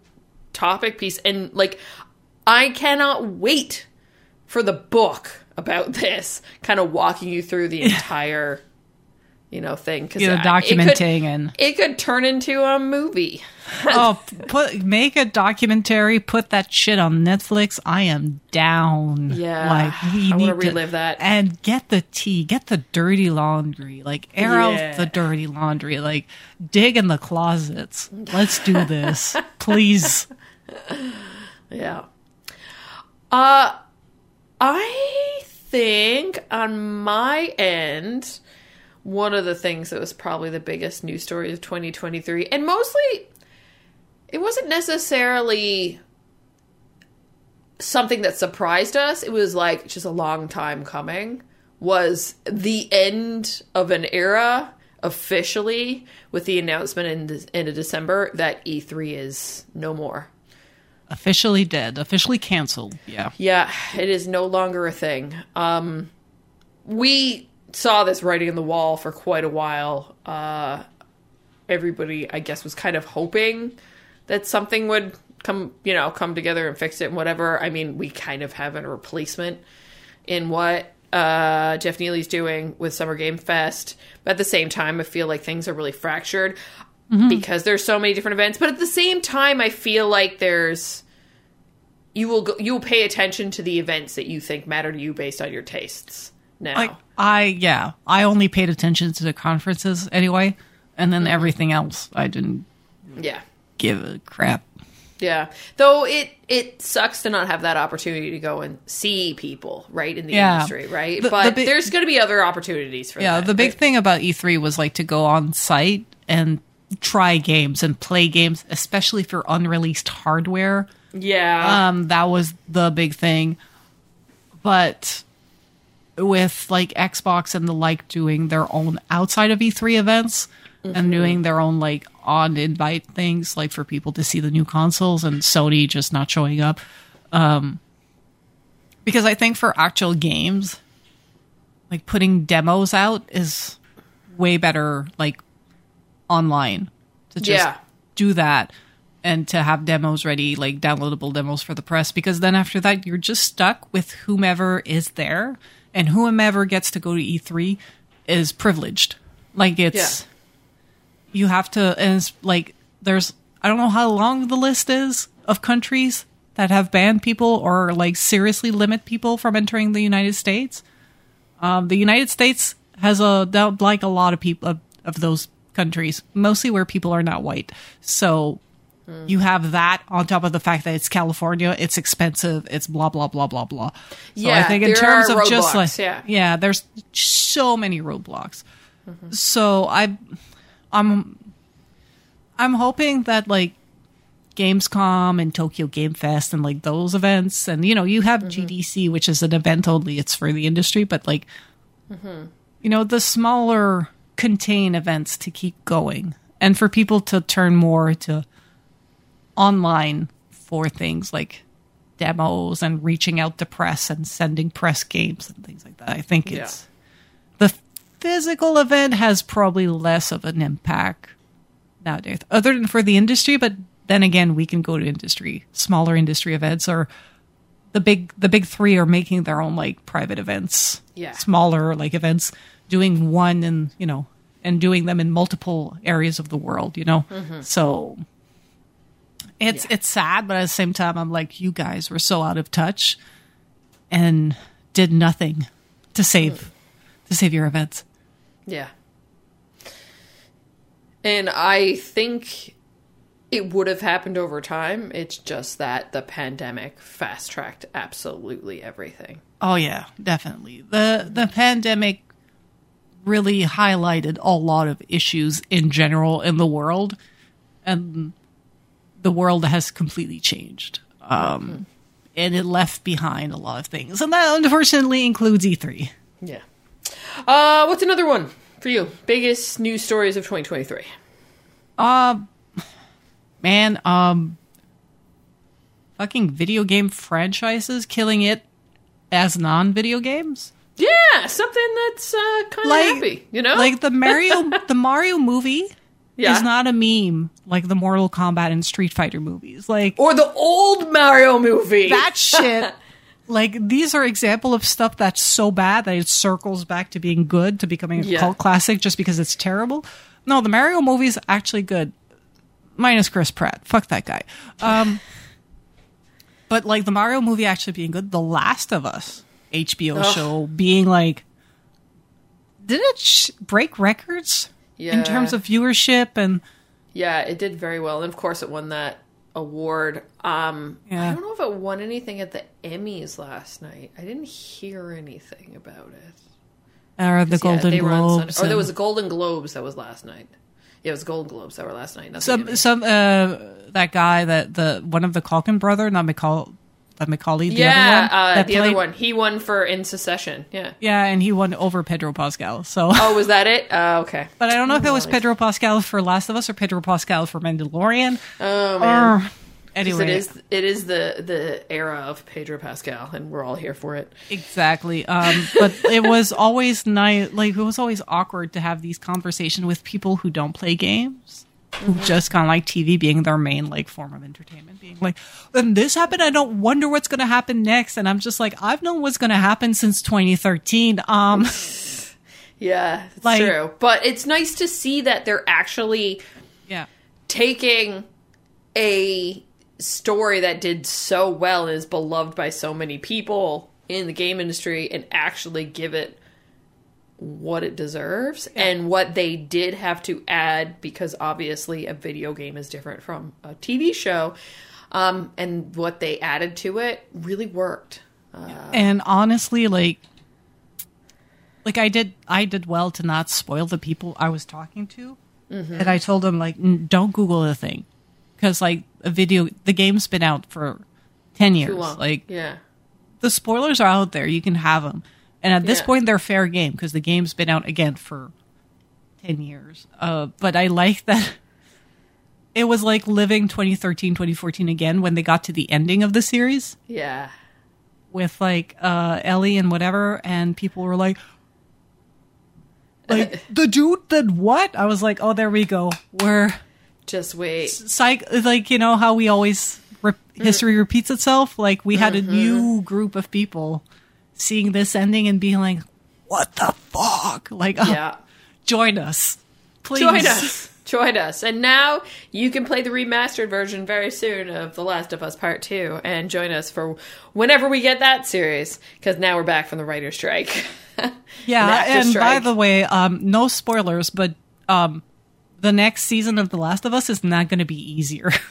topic piece and like I cannot wait for the book about this, kind of walking you through the entire you know thing cuz You know, documenting and it could turn into a movie. oh, put make a documentary, put that shit on Netflix. I am down. Yeah, like we I need to relive that. and get the tea, get the dirty laundry, like air Yeah. out the dirty laundry, like dig in the closets. Let's do this, please. Yeah. Uh I think on my end one of the things that was probably the biggest news story of 2023 and mostly it wasn't necessarily something that surprised us. It was like just a long time coming was the end of an era officially with the announcement in the end of December that E3 is no more. Officially dead, officially canceled. Yeah. Yeah, it is no longer a thing. Um, we saw this writing on the wall for quite a while. Uh, everybody, I guess, was kind of hoping that something would come, you know, come together and fix it and whatever. I mean, we kind of have a replacement in what uh, Geoff Keighley's doing with Summer Game Fest, but at the same time, I feel like things are really fractured because there's so many different events. But at the same time, I feel like there's you will go, you will pay attention to the events that you think matter to you based on your tastes. Now, Like I yeah, I only paid attention to the conferences anyway, and then everything else I didn't yeah, give a crap. yeah. Though it it sucks to not have that opportunity to go and see people right in the Yeah. industry, right? The- but the big- there's going to be other opportunities for Yeah, that. the big right? thing about E3 was like to go on site and try games and play games, especially for unreleased hardware. yeah, Um, that was the big thing. But with like Xbox and the like doing their own outside of E3 events and doing their own like on invite things, like for people to see the new consoles and Sony just not showing up. Um, because I think for actual games, like putting demos out is way better, like online to just Yeah. do that and to have demos ready, like downloadable demos for the press, because then after that, you're just stuck with whomever is there, and whomever gets to go to E3 is privileged. Like it's, you have to, and it's like, there's, I don't know how long the list is of countries that have banned people or like seriously limit people from entering the United States. Um, the United States has a like a lot of people of, of those countries, mostly where people are not white. So you have that on top of the fact that it's California, it's expensive, it's blah blah blah blah blah. So I think in terms of just like yeah. there's so many roadblocks. So I, I'm, I'm hoping that like Gamescom and Tokyo Game Fest and like those events. And, you know, you have GDC, which is an event only, it's for the industry, but like, you know, the smaller contain events to keep going and for people to turn more to online for things like demos and reaching out to press and sending press games and things like that. I think Yeah. it's the physical event has probably less of an impact nowadays, other than for the industry. But then again, we can go to industry, smaller industry events, or the big the big three are making their own like private events, Yeah. smaller like events, doing one and you know and doing them in multiple areas of the world. You know, mm-hmm. so it's Yeah. it's sad, but at the same time, I'm like, you guys were so out of touch and did nothing to save to save your events. Yeah. And I think it would have happened over time. It's just that the pandemic fast tracked absolutely everything. Oh yeah, definitely. The the pandemic really highlighted a lot of issues in general in the world and the world has completely changed. Um and it left behind a lot of things. And that unfortunately includes E E3. Yeah. Uh, what's another one for you? Biggest news stories of 2023. Man, um fucking video game franchises killing it as non-video games. Yeah, something that's uh, kind of Like happy, you know? Like the Mario the Mario movie yeah. is not a meme like the Mortal Kombat and Street Fighter movies. Like or the old Mario movie. that shit. Like these are example of stuff that's so bad that it circles back to being good to becoming a Yeah. cult classic just because it's terrible. No, the Mario movie's actually good. Minus Chris Pratt. Fuck that guy. Um But like the Mario movie actually being good, The Last of Us HBO Ugh. show being like did it sh- break records Yeah. in terms of viewership and Yeah, it did very well, and of course, it won that award. Um, Yeah. I don't know if it won anything at the Emmys last night. I didn't hear anything about it. or the Golden Sunday- Globes. Or there was the Golden Globes that was last night. Yeah, it was Golden Globes that were last night. Some some uh that guy that the one of the Culkin brother, not McCall, Macaulay, the yeah, other one, uh, the other one. He won for In Succession. Yeah. Yeah, and he won over Pedro Pascal. So, Oh, was that it? Uh, okay. but I don't know if it was Pedro Pascal for Last of Us or Pedro Pascal for Mandalorian. Oh man. Or anyway, It is. It is the the era of Pedro Pascal, and we're all here for it. exactly. Um, but it was always nice. Like it was always awkward to have these conversations with people who don't play games. Who just kind of like TV being their main like form of entertainment, being like, "Then this happened. I don't wonder what's going to happen next." And I'm just like, "I've known what's going to happen since 2013." Um, Yeah, it's Like- true. But it's nice to see that they're actually yeah, taking a story that did so well and is beloved by so many people in the game industry and actually give it what it deserves and what they did have to add because obviously a video game is different from a TV show. Um, and what they added to it really worked. and honestly, like, like I did, I did well to not spoil the people I was talking to, and I told them like, "N- don't Google the thing, because like a video, the game's been out for ten years. Like yeah. the spoilers are out there, you can have them, and at this Yeah. point they're fair game because the game's been out again for ten years. Uh, but I like that. It was like living 2013, 2014 again when they got to the ending of the series Yeah. with like uh Ellie and whatever and people were like like the dude did what? I was like, "Oh, there we go. We're Just wait. psych like you know how we always re- history repeats itself? Like we had a Mm-hmm. new group of people seeing this ending and being like, "What the fuck?" Like, oh, Yeah. join us. Please. Join us. Join us. And now you can play the remastered version very soon of The Last of Us Part 2 and join us for whenever we get that series because now we're back from the writer's strike. Yeah, and by the way, um, no spoilers, but um, the next season of The Last of Us is not going to be easier.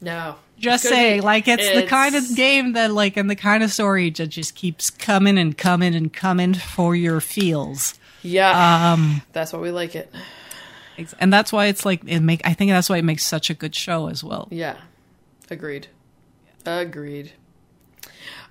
No. just It's saying, be- like it's, the kind of game that, like, and the kind of story that just keeps coming and coming and coming for your feels. Yeah. Um, that's why we like it. and that's why it's like it make. I think that's why it makes such a good show as well. Yeah. Agreed. Agreed.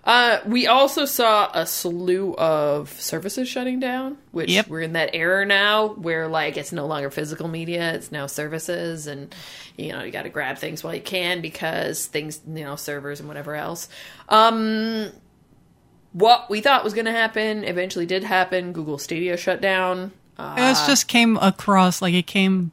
Uh, we also saw a slew of services shutting down, which Yep. we're in that era now where like it's no longer physical media, it's now services, and you know you got to grab things while you can because things, you know, servers and whatever else. Um, what we thought was going to happen eventually did happen. Google Stadia shut down. Uh, It just came across like it came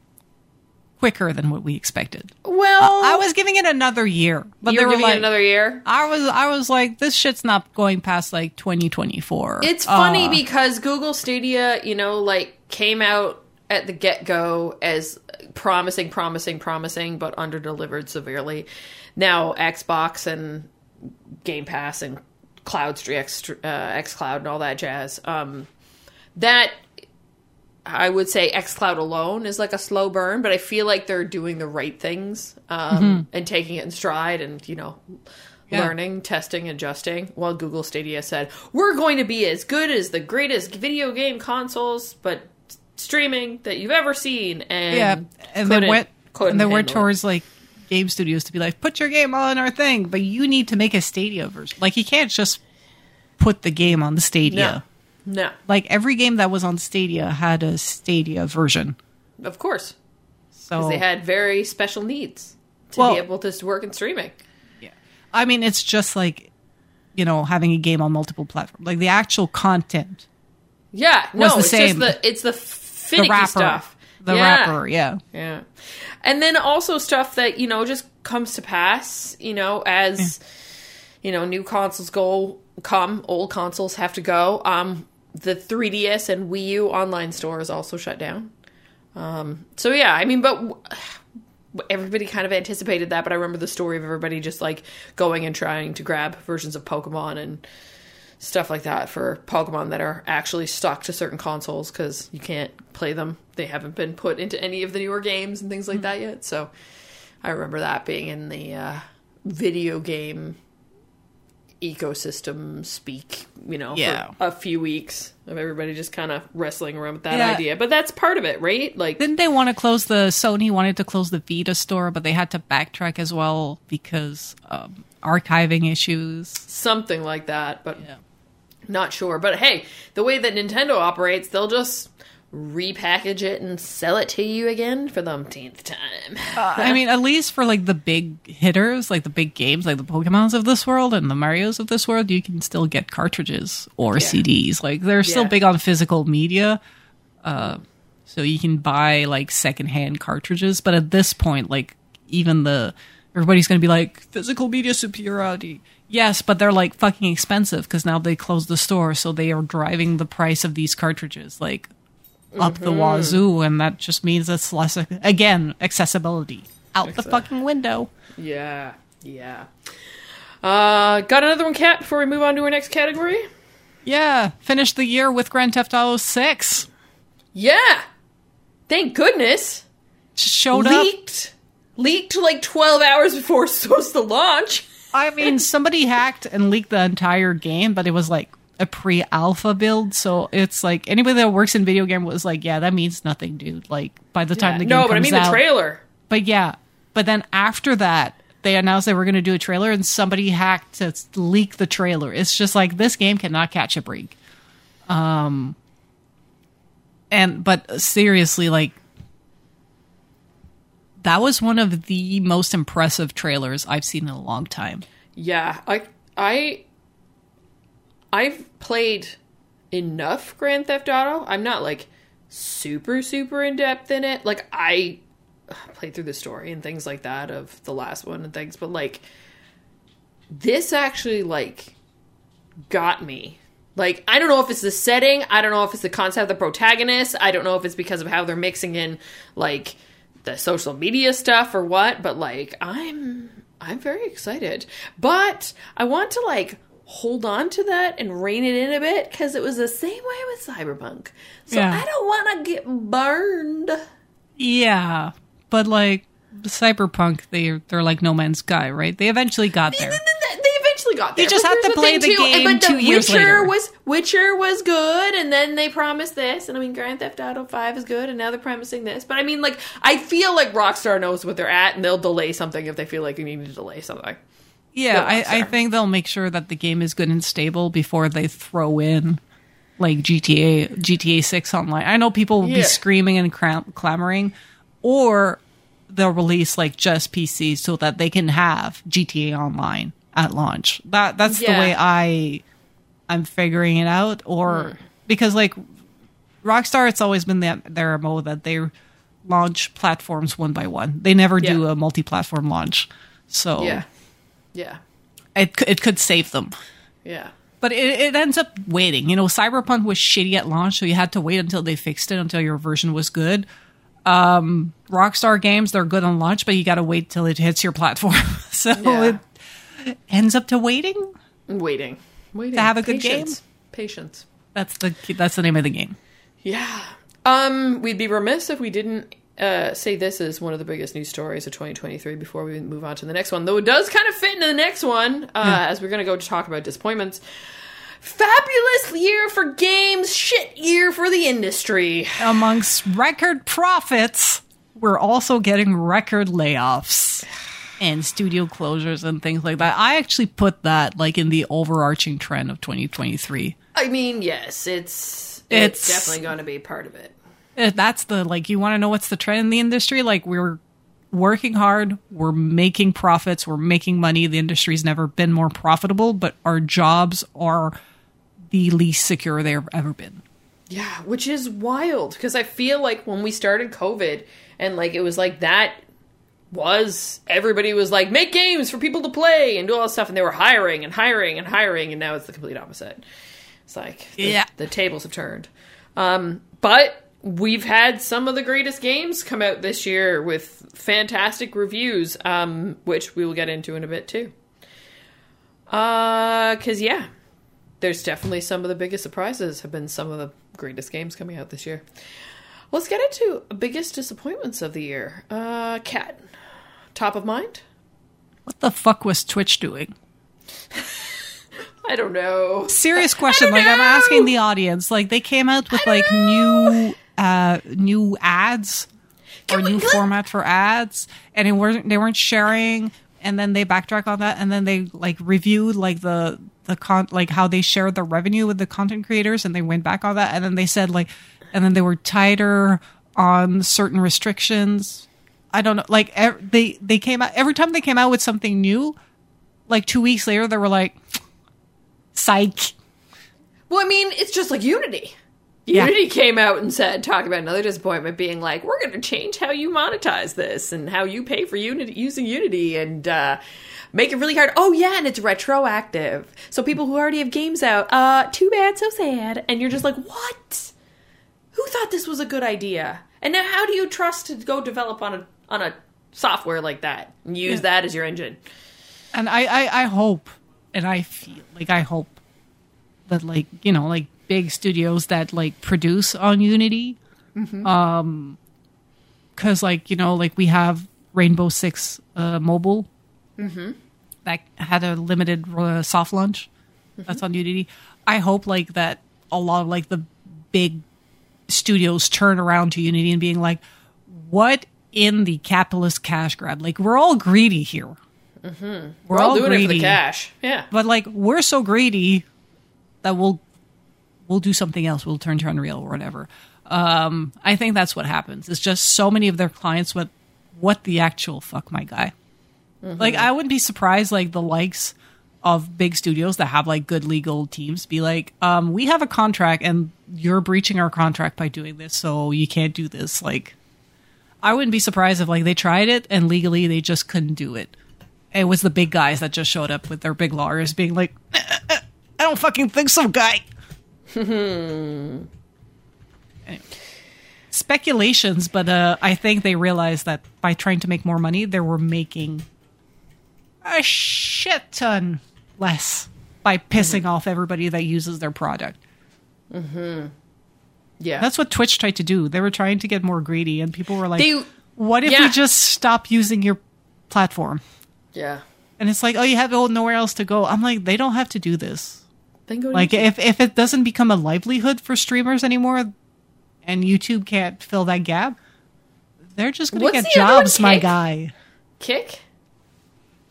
quicker than what we expected. well, I was giving it another year, but you they were were giving like, it another year. I was, I was like, this shit's not going past like 2024. It's funny Uh, because Google Stadia, you know, like came out at the get go as promising, promising, promising, but under delivered severely. Now Xbox and Game Pass and Cloud X, uh, XCloud and all that jazz. Um, that I would say xCloud alone is like a slow burn, but I feel like they're doing the right things um, and taking it in stride and, you know, Yeah. learning, testing, adjusting. While Google Stadia said, we're going to be as good as the greatest video game consoles, but streaming that you've ever seen. And yeah, and they went, and they went handle it. towards like game studios to be like, put your game on our thing, but you need to make a Stadia version. Like, you can't just put the game on the Stadia. No, Like every game that was on Stadia had a Stadia version. of course. So Because they had very special needs to Well- be able to work in streaming. Yeah. I mean, it's just like you know having a game on multiple platforms. Like the actual content, Yeah, no, the it's just same. the it's the the finicky stuff. the Yeah. wrapper, yeah. Yeah. And then also stuff that, you know, just comes to pass, you know, as you know, new consoles go come, old consoles have to go. Um the 3DS and Wii U online stores also shut down. Um so yeah, I mean but w- everybody kind of anticipated that, but I remember the story of everybody just like going and trying to grab versions of Pokemon and stuff like that for Pokemon that are actually stuck to certain consoles because you can't play them. They haven't been put into any of the newer games and things like that yet. So I remember that being in the uh, video game ecosystem speak, you know, Yeah. a few weeks of everybody just kind of wrestling around with that Yeah. idea. But that's part of it, right? Like, Didn't they want to close the Sony wanted to close the Vita store, but they had to backtrack as well because um, archiving issues. something like that, but yeah. not sure. But hey, the way that Nintendo operates, they'll just repackage it and sell it to you again for the umpteenth time. I mean, at least for like the big hitters, like the big games, like the Pokemons of this world and the Mario's of this world, you can still get cartridges or CDs. Like they're still Yeah. big on physical media, uh, so you can buy like secondhand cartridges. But at this point, like even the everybody's going to be like physical media superiority. Yes, but they're like fucking expensive because now they closed the store, so they are driving the price of these cartridges like up the wazoo, and that just means it's less again accessibility out the fucking window. yeah, yeah. Uh, got another one, Cat, before we move on to our next category? Yeah, finished the year with Grand Theft Auto Six. Yeah! Thank goodness! Just showed up. leaked! Leaked like 12 hours before it's supposed to launch. I mean, somebody hacked and leaked the entire game, but it was like a pre-alpha build, so it's like anybody that works in video game was like, "Yeah, that means nothing, dude." Like by the time the game no, but I mean out, the trailer. But yeah, but then after that, they announced they were going to do a trailer, and somebody hacked to leak the trailer. It's just like this game cannot catch a break. Um, and but seriously, like that was one of the most impressive trailers I've seen in a long time. Yeah, I I I've played enough Grand Theft Auto. I'm not like super super in depth in it. Like I played through the story and things like that of the last one and things, but like this actually like got me. Like I don't know if it's the setting, I don't know if it's the concept of the protagonist, I don't know if it's because of how they're mixing in like the social media stuff or what, but like I'm I'm very excited. But I want to like hold on to that and rein it in a bit cuz it was the same way with Cyberpunk. So Yeah. I don't want to get burned. Yeah, but like Cyberpunk, they they're like No Man's Sky, right? They eventually got there. They eventually eventually got there. You just have to play the too, game but the two years Witcher later. was Witcher was good, and then they promised this, and I mean Grand Theft Auto Five is good, and now they're promising this. But I mean, like I feel like Rockstar knows what they're at, and they'll delay something if they feel like they need to delay something. Yeah, I, I think they'll make sure that the game is good and stable before they throw in like GTA GTA Six online. I know people will Yeah. be screaming and cram- clamoring, or they'll release like just PC so that they can have GTA Online at launch. That that's the way I I'm figuring it out. Or Hmm. because like Rockstar, it's always been that their MO that they launch platforms one by one. They never do a multi-platform launch. So Yeah, yeah, it it could save them. yeah. But it, it ends up waiting. You know, Cyberpunk was shitty at launch, so you had to wait until they fixed it, until your version was good. Um, Rockstar games, they're good on launch, but you got to wait till it hits your platform. so Yeah. it ends up to waiting. Waiting, waiting To have a good Patience. Patience. That's the that's the name of the game. Yeah. Um, we'd be remiss if we didn't uh, say this is one of the biggest news stories of 2023 before we move on to the next one. Though it does kind of fit into the next one, uh, as we're going to go to talk about disappointments. Fabulous year for games, shit year for the industry. Amongst record profits, we're also getting record layoffs and studio closures and things like that. I actually put that like in the overarching trend of 2023. I mean, yes, it's it's, It's- definitely going to be part of it. That's the like you want to know what's the trend in the industry like we're working hard we're making profits we're making money the industry's never been more profitable but our jobs are the least secure they've ever been Yeah, which is wild because I feel like when we started COVID and like it was like that was everybody was like make games for people to play and do all that stuff and they were hiring and hiring and hiring and now it's the complete opposite. It's like the, Yeah. the tables have turned. Um, but we've had some of the greatest games come out this year with fantastic reviews, um, which we will get into in a bit too. Uh, cause yeah, there's definitely some of the biggest surprises have been some of the greatest games coming out this year. Let's get into biggest disappointments of the year. Uh, Cat, top of mind? what the fuck was twitch doing I don't know. serious question like i'm asking the audience like they came out with like new uh new ads or new format for ads and it weren't they weren't sharing and then they backtrack on that and then they like reviewed like the the con like how they shared the revenue with the content creators and they went back on that and then they said like and then they were tighter on certain restrictions i don't know like ev- they they came out every time they came out with something new like two weeks later they were like psych Well, I mean, it's just like Unity. Yeah. Unity came out and said, talk about another disappointment, being like, we're going to change how you monetize this and how you pay for Unity using Unity and uh, make it really hard. Oh yeah, and it's retroactive. So people who already have games out, uh, too bad, so sad. And you're just like, what? Who thought this was a good idea? And now, how do you trust to go develop on a on a software like that and use that as your engine? and I, I i hope and i feel like i hope that like you know like big studios that like produce on unity. Um because like you know like we have rainbow six uh mobile. That had a limited uh, soft launch. That's on unity. I hope like that a lot of like the big studios turn around to unity and being like what in the capitalist cash grab? Like we're all greedy here. We're, We're all doing it for the cash. Yeah. but like we're so greedy that we'll we'll do something else. We'll turn to Unreal or whatever. Um, I think that's what happens. It's just so many of their clients went, "What the actual fuck, my guy?" Like I wouldn't be surprised. Like the likes of big studios that have like good legal teams be like, um, "We have a contract, and you're breaching our contract by doing this, so you can't do this." Like, I wouldn't be surprised if like they tried it and legally they just couldn't do it. It was the big guys that just showed up with their big lawyers being like, I don't fucking think so, guy. Anyway. Speculations, but uh, I think they realized that by trying to make more money, they were making a shit ton less by pissing off everybody that uses their product. Yeah. That's what Twitch tried to do. They were trying to get more greedy, and people were like, They- "What if yeah. we just stop using your platform?" Yeah. and it's like, oh, you have nowhere else to go. I'm like, they don't have to do this. Then go Like, YouTube. if if it doesn't become a livelihood for streamers anymore, and YouTube can't fill that gap, they're just gonna What's get jobs, my guy. Kick.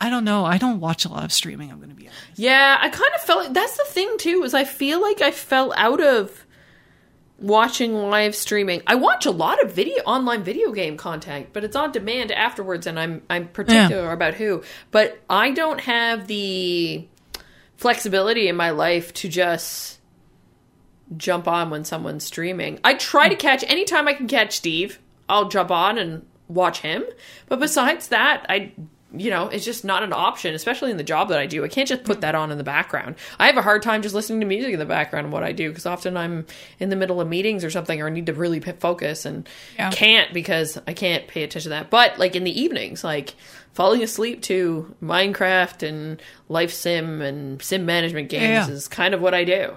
I don't know. I don't watch a lot of streaming. I'm gonna be honest. Yeah, I kind of felt that's the thing too. Is I feel like I fell out of watching live streaming. I watch a lot of video online video game content, but it's on demand afterwards, and I'm I'm particular about who. But I don't have the flexibility in my life to just jump on when someone's streaming. I try to catch anytime I can catch Steve. I'll jump on and watch him. But besides that, I you know, it's just not an option, especially in the job that I do. I can't just put that on in the background. I have a hard time just listening to music in the background of what I do because often I'm in the middle of meetings or something or I need to really p- focus and Yeah. can't because I can't pay attention to that. But like in the evenings, like falling asleep to Minecraft and Life Sim and sim management games Yeah. is kind of what I do.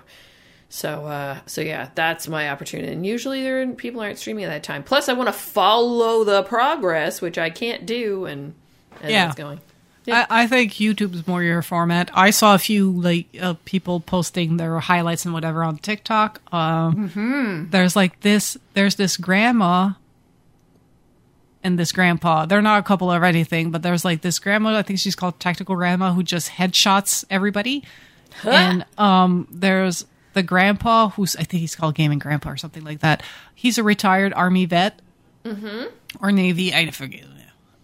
So, uh, so yeah, that's my opportunity. And usually, there people aren't streaming at that time. Plus, I want to follow the progress, which I can't do, and Yeah. that's going. Yeah. I, I think YouTube's more your format. I saw a few like uh, people posting their highlights and whatever on TikTok. Um, Mm-hmm. There's like this. There's this grandma and this grandpa. They're not a couple or anything, but there's like this grandma. I think she's called Tactical Grandma, who just headshots everybody. And um, there's the grandpa who's I think he's called Gaming Grandpa or something like that. He's a retired Army vet or Navy. I forget.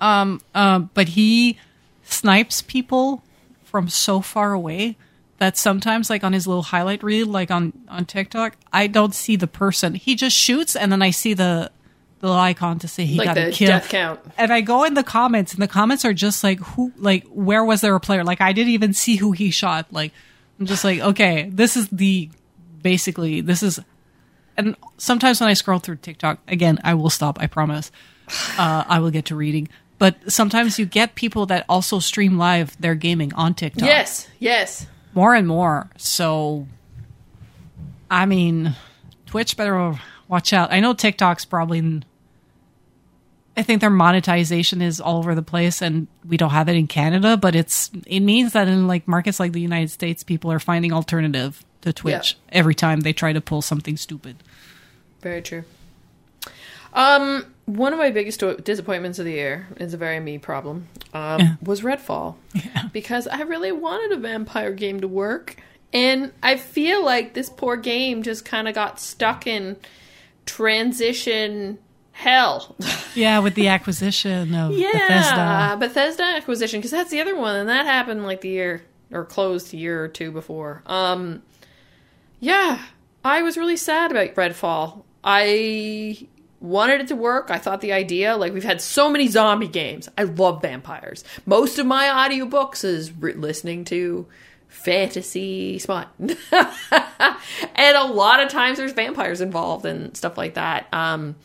Um, um, but he snipes people from so far away that sometimes, like on his little highlight reel, like on on TikTok, I don't see the person. He just shoots, and then I see the the little icon to say he like got the a kill. death count. And I go in the comments, and the comments are just like, "Who? Like, where was there a player? Like, I didn't even see who he shot. Like, I'm just like, okay, this is the basically this is." And sometimes when I scroll through TikTok, again, I will stop. I promise. Uh, I will get to reading. But sometimes you get people that also stream live their gaming on TikTok. Yes, yes. More and more. So, I mean, Twitch better watch out. I know TikTok's probably. I think their monetization is all over the place, and we don't have it in Canada. But it's it means that in like markets like the United States, people are finding alternative to Twitch every time they try to pull something stupid. Very true. Um, one of my biggest disappointments of the year is a very me problem. Um, Yeah. was Redfall yeah. because I really wanted a vampire game to work, and I feel like this poor game just kind of got stuck in transition hell. Yeah, with the acquisition of yeah, Bethesda. Bethesda acquisition because that's the other one, and that happened like the year or closed a year or two before. Um, yeah, I was really sad about Redfall. I wanted it to work. I thought the idea, like we've had so many zombie games. I love vampires. Most of my audiobooks is re- listening to fantasy smut. and a lot of times there's vampires involved and stuff like that. Um,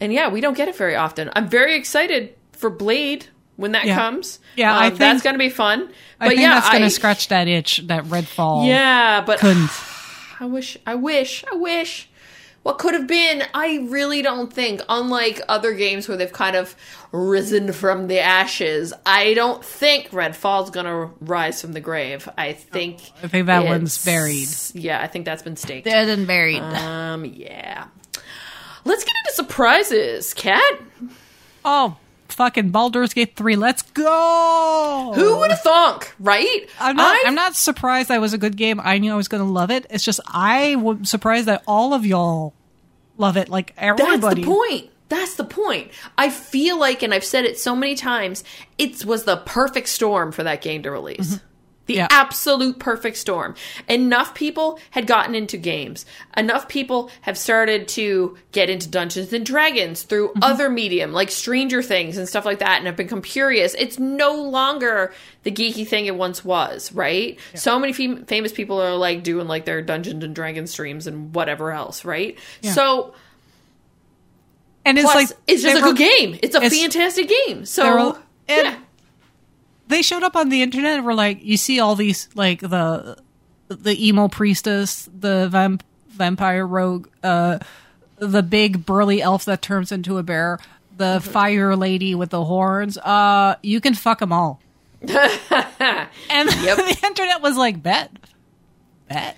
and yeah, we don't get it very often. I'm very excited for Blade when that Yeah. comes. Yeah, Um, I that's think- going to be fun. But I think yeah, that's going to scratch that itch that Redfall Yeah, but couldn't. I wish, I wish, I wish. What could have been? I really don't think, unlike other games where they've kind of risen from the ashes, I don't think Redfall's gonna rise from the grave. I think I think that one's buried. Yeah, I think that's been staked. Dead and buried. Um, yeah. Let's get into surprises, Kat. oh, fucking Baldur's Gate 3. Let's go! Who would have thunk, right? I'm not, I've- I'm not surprised that was a good game. I knew I was going to love it. It's just I was surprised that all of y'all love it. Like everybody. That's the point. That's the point. I feel like, and I've said it so many times, it was the perfect storm for that game to release. Mm-hmm. The Yeah. absolute perfect storm. Enough people had gotten into games. Enough people have started to get into Dungeons and Dragons through mm-hmm. other medium, like Stranger Things and stuff like that, and have become curious. It's no longer the geeky thing it once was, right? So many fam- famous people are like doing like their Dungeons and Dragons streams and whatever else, right? So and it's Plus, like it's just a were- good game. It's a it's- fantastic game. So, and yeah. They showed up on the internet and were like, you see all these like the the emo priestess, the vamp- vampire rogue, uh, the big burly elf that turns into a bear, the Mm-hmm. fire lady with the horns. Uh, you can fuck them all. and yep. the internet was like, bet, bet.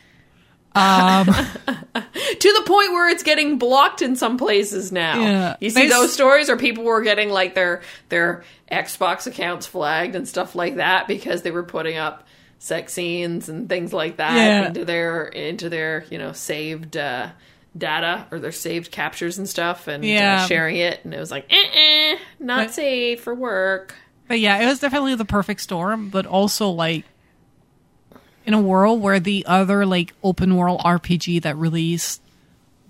Um, to the point where it's getting blocked in some places now. Yeah. You see those stories, where people were getting like their their Xbox accounts flagged and stuff like that because they were putting up sex scenes and things like that yeah. into their into their you know saved uh, data or their saved captures and stuff and uh, yeah. uh, sharing it and it was like eh not but, safe for work but yeah it was definitely the perfect storm but also like in a world where the other like open world rpg that released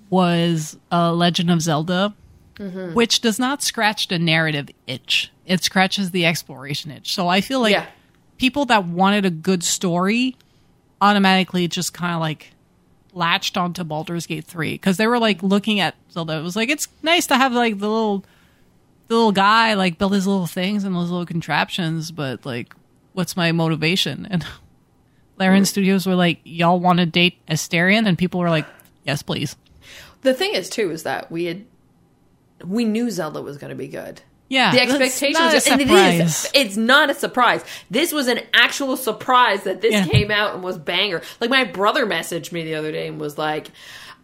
was uh, legend of zelda mm-hmm. which does not scratch the narrative itch it scratches the exploration itch so i feel like yeah people that wanted a good story automatically just kind of like latched onto Baldur's Gate 3 because they were like looking at Zelda. It was like, it's nice to have like the little, the little guy like build his little things and those little contraptions, but like, what's my motivation? And Larian Studios were like, y'all want to date Astarion? And people were like, yes, please. The thing is, too, is that we had, we knew Zelda was going to be good. Yeah, the expectations, and it is. It's not a surprise. This was an actual surprise that this yeah. came out and was banger. Like my brother messaged me the other day and was like,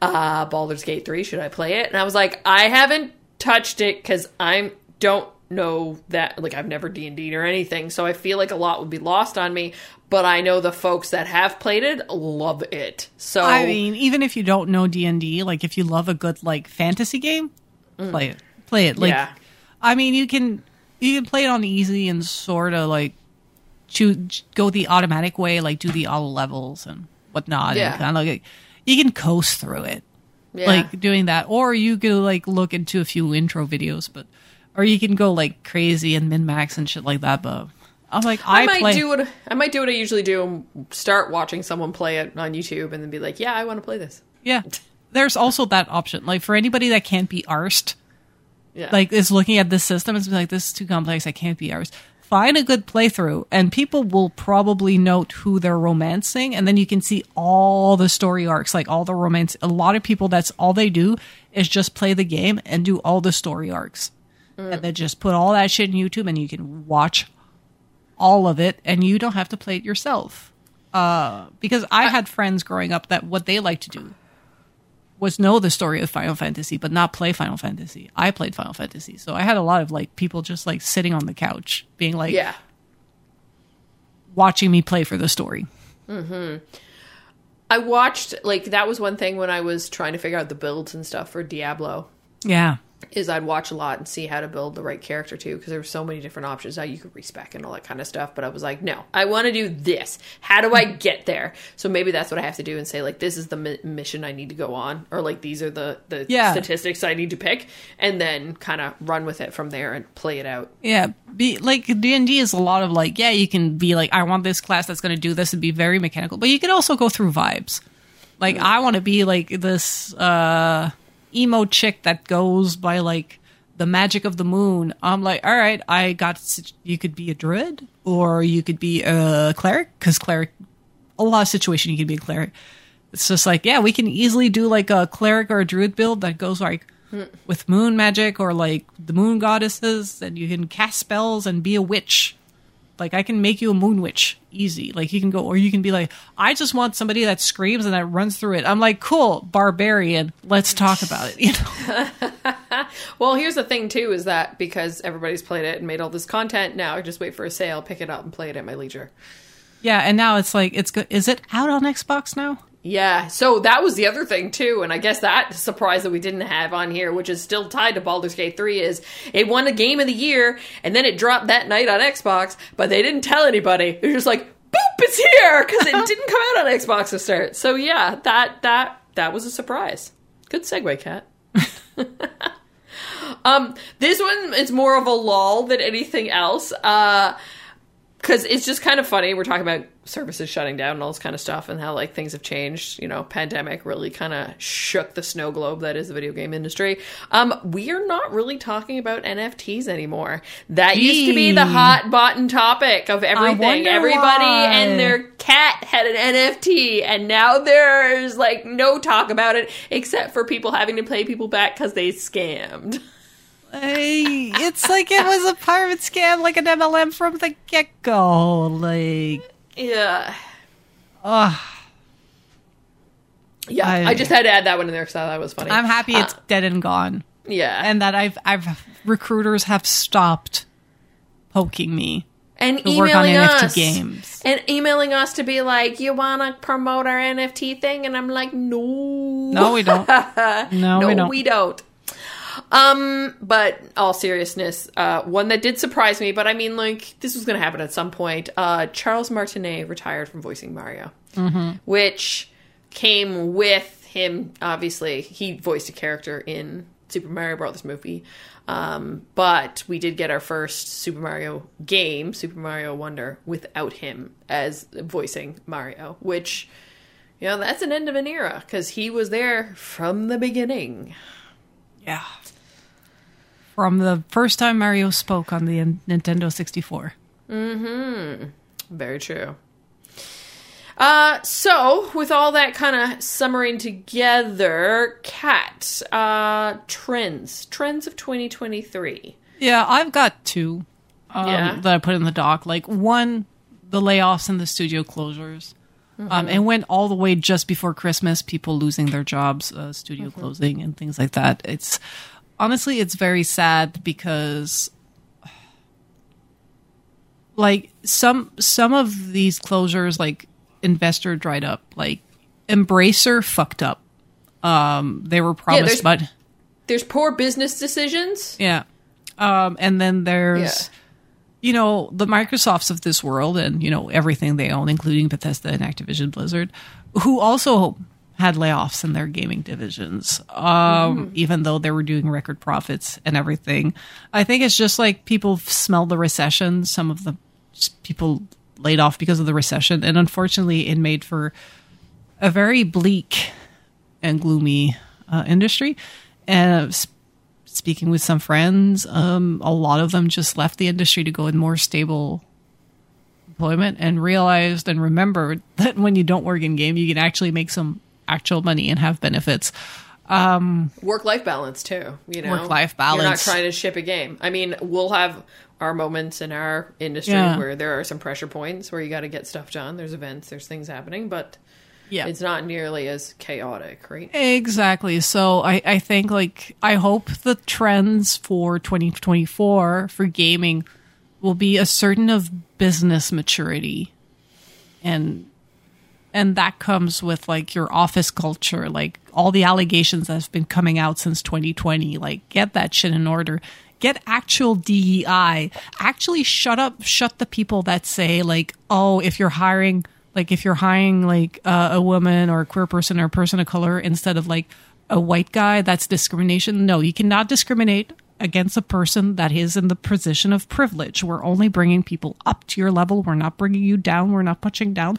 uh, "Baldur's Gate three, should I play it?" And I was like, "I haven't touched it because I'm don't know that. Like I've never D and D or anything, so I feel like a lot would be lost on me." But I know the folks that have played it love it. So I mean, even if you don't know D and D, like if you love a good like fantasy game, mm. play it. Play it. Like. Yeah I mean, you can you can play it on easy and sort of like choose go the automatic way, like do the auto levels and whatnot. Yeah. And kind of like you can coast through it, yeah. like doing that, or you could like look into a few intro videos, but or you can go like crazy and min max and shit like that. But I'm like, I, I might play- do what I might do what I usually do: start watching someone play it on YouTube, and then be like, "Yeah, I want to play this." Yeah, there's also that option. Like for anybody that can't be arsed yeah. like is looking at this system and like this is too complex. I can't be arsed Find a good playthrough, and people will probably note who they're romancing, and then you can see all the story arcs, like all the romance. A lot of people, that's all they do is just play the game and do all the story arcs, mm. and then just put all that shit in YouTube, and you can watch all of it, and you don't have to play it yourself. Uh, because I had friends growing up that what they like to do was know the story of Final Fantasy, but not play Final Fantasy. I played Final Fantasy, so I had a lot of like people just like sitting on the couch, being like, yeah, watching me play for the story. Hmm. I watched like that was one thing when I was trying to figure out the builds and stuff for Diablo. Yeah is I'd watch a lot and see how to build the right character too, because there were so many different options. How you could respec and all that kind of stuff. But I was like, no, I want to do this. How do I get there? So maybe that's what I have to do and say like, this is the mi- mission I need to go on, or like these are the the yeah. statistics I need to pick, and then kind of run with it from there and play it out. Yeah, be like D and D is a lot of like, yeah, you can be like, I want this class that's going to do this and be very mechanical, but you can also go through vibes. Like, mm-hmm. I want to be like this. uh emo chick that goes by like the magic of the moon. I'm like, all right, I got. You could be a druid, or you could be a cleric, because cleric, a lot of situation you could be a cleric. It's just like, yeah, we can easily do like a cleric or a druid build that goes like with moon magic or like the moon goddesses, and you can cast spells and be a witch like I can make you a moon witch easy. Like you can go, or you can be like, I just want somebody that screams and that runs through it. I'm like, cool, barbarian. Let's talk about it. You know. well, here's the thing too, is that because everybody's played it and made all this content, now I just wait for a sale, pick it up, and play it at my leisure. Yeah, and now it's like it's good. Is it out on Xbox now? Yeah, so that was the other thing too, and I guess that surprise that we didn't have on here, which is still tied to Baldur's Gate 3, is it won a game of the year, and then it dropped that night on Xbox, but they didn't tell anybody. They're just like, boop, it's here! Because it didn't come out on Xbox to start. So yeah, that that that was a surprise. Good segue, Kat. um, this one is more of a lull than anything else. Uh because it's just kind of funny. We're talking about services shutting down and all this kind of stuff, and how like things have changed. You know, pandemic really kind of shook the snow globe that is the video game industry. Um, we are not really talking about NFTs anymore. That Gee. used to be the hot button topic of everything. Everybody why. and their cat had an NFT, and now there's like no talk about it except for people having to pay people back because they scammed. Hey, it's like it was a pirate scam, like an MLM from the get go. Like, Yeah. ugh. Yeah. I, I- just had to add that one in there because I thought it was funny. I'm happy it's Uh, dead and gone, yeah. and that I've I've recruiters have stopped poking me and to work on emailing NFT us games. and emailing us to be like, "You want to promote our NFT thing?" And I'm like, "No, No, we don't. No, no, we don't. we don't." Um, but all seriousness, uh, one that did surprise me, but I mean, like, this was going to happen at some point. Uh, Charles Martinet retired from voicing Mario, Mm-hmm. which came with him. Obviously, he voiced a character in Super Mario Brothers movie. Um, but we did get our first Super Mario game, Super Mario Wonder, without him as voicing Mario, which, you know, that's an end of an era because he was there from the beginning. Yeah. From the first time Mario spoke on the Nintendo 64. Mm-hmm. Very true. Uh, so with all that kind of summarizing together, cat uh, trends, trends of 2023. Yeah, I've got two um, Yeah. that I put in the doc. Like one, the layoffs and the studio closures. Um, it went all the way just before Christmas, people losing their jobs, uh, studio closing, and things like that. It's honestly, it's very sad because, like some some of these closures, like investor dried up, like Embracer fucked up. Um, they were promised, there's- but There's poor business decisions. yeah. Um, and then there's, you know, the Microsofts of this world and, you know, everything they own, including Bethesda and Activision Blizzard, who also had layoffs in their gaming divisions, um, even though they were doing record profits and everything. I think it's just like people smell the recession. Some of the people laid off because of the recession. And unfortunately, it made for a very bleak and gloomy uh, industry. And s- speaking with some friends, um, a lot of them just left the industry to go in more stable employment and realized and remembered that when you don't work in game, you can actually make some actual money and have benefits. Um, Work life balance too. You know, Work-life balance. You're not trying to ship a game. I mean, we'll have our moments in our industry Yeah. where there are some pressure points where you got to get stuff done. There's events, there's things happening, but Yeah. it's not nearly as chaotic, right? Exactly. So I, I think like I hope the trends for 2024 for gaming will be a certain of business maturity and and that comes with like your office culture like all the allegations that have been coming out since 2020 like get that shit in order. Get actual DEI actually shut up shut the people that say like oh if you're hiring like if you're hiring like uh, a woman or a queer person or a person of color instead of like a white guy that's discrimination. No you cannot discriminate against a person that is in the position of privilege. We're only bringing people up to your level. We're not bringing you down. We're not punching down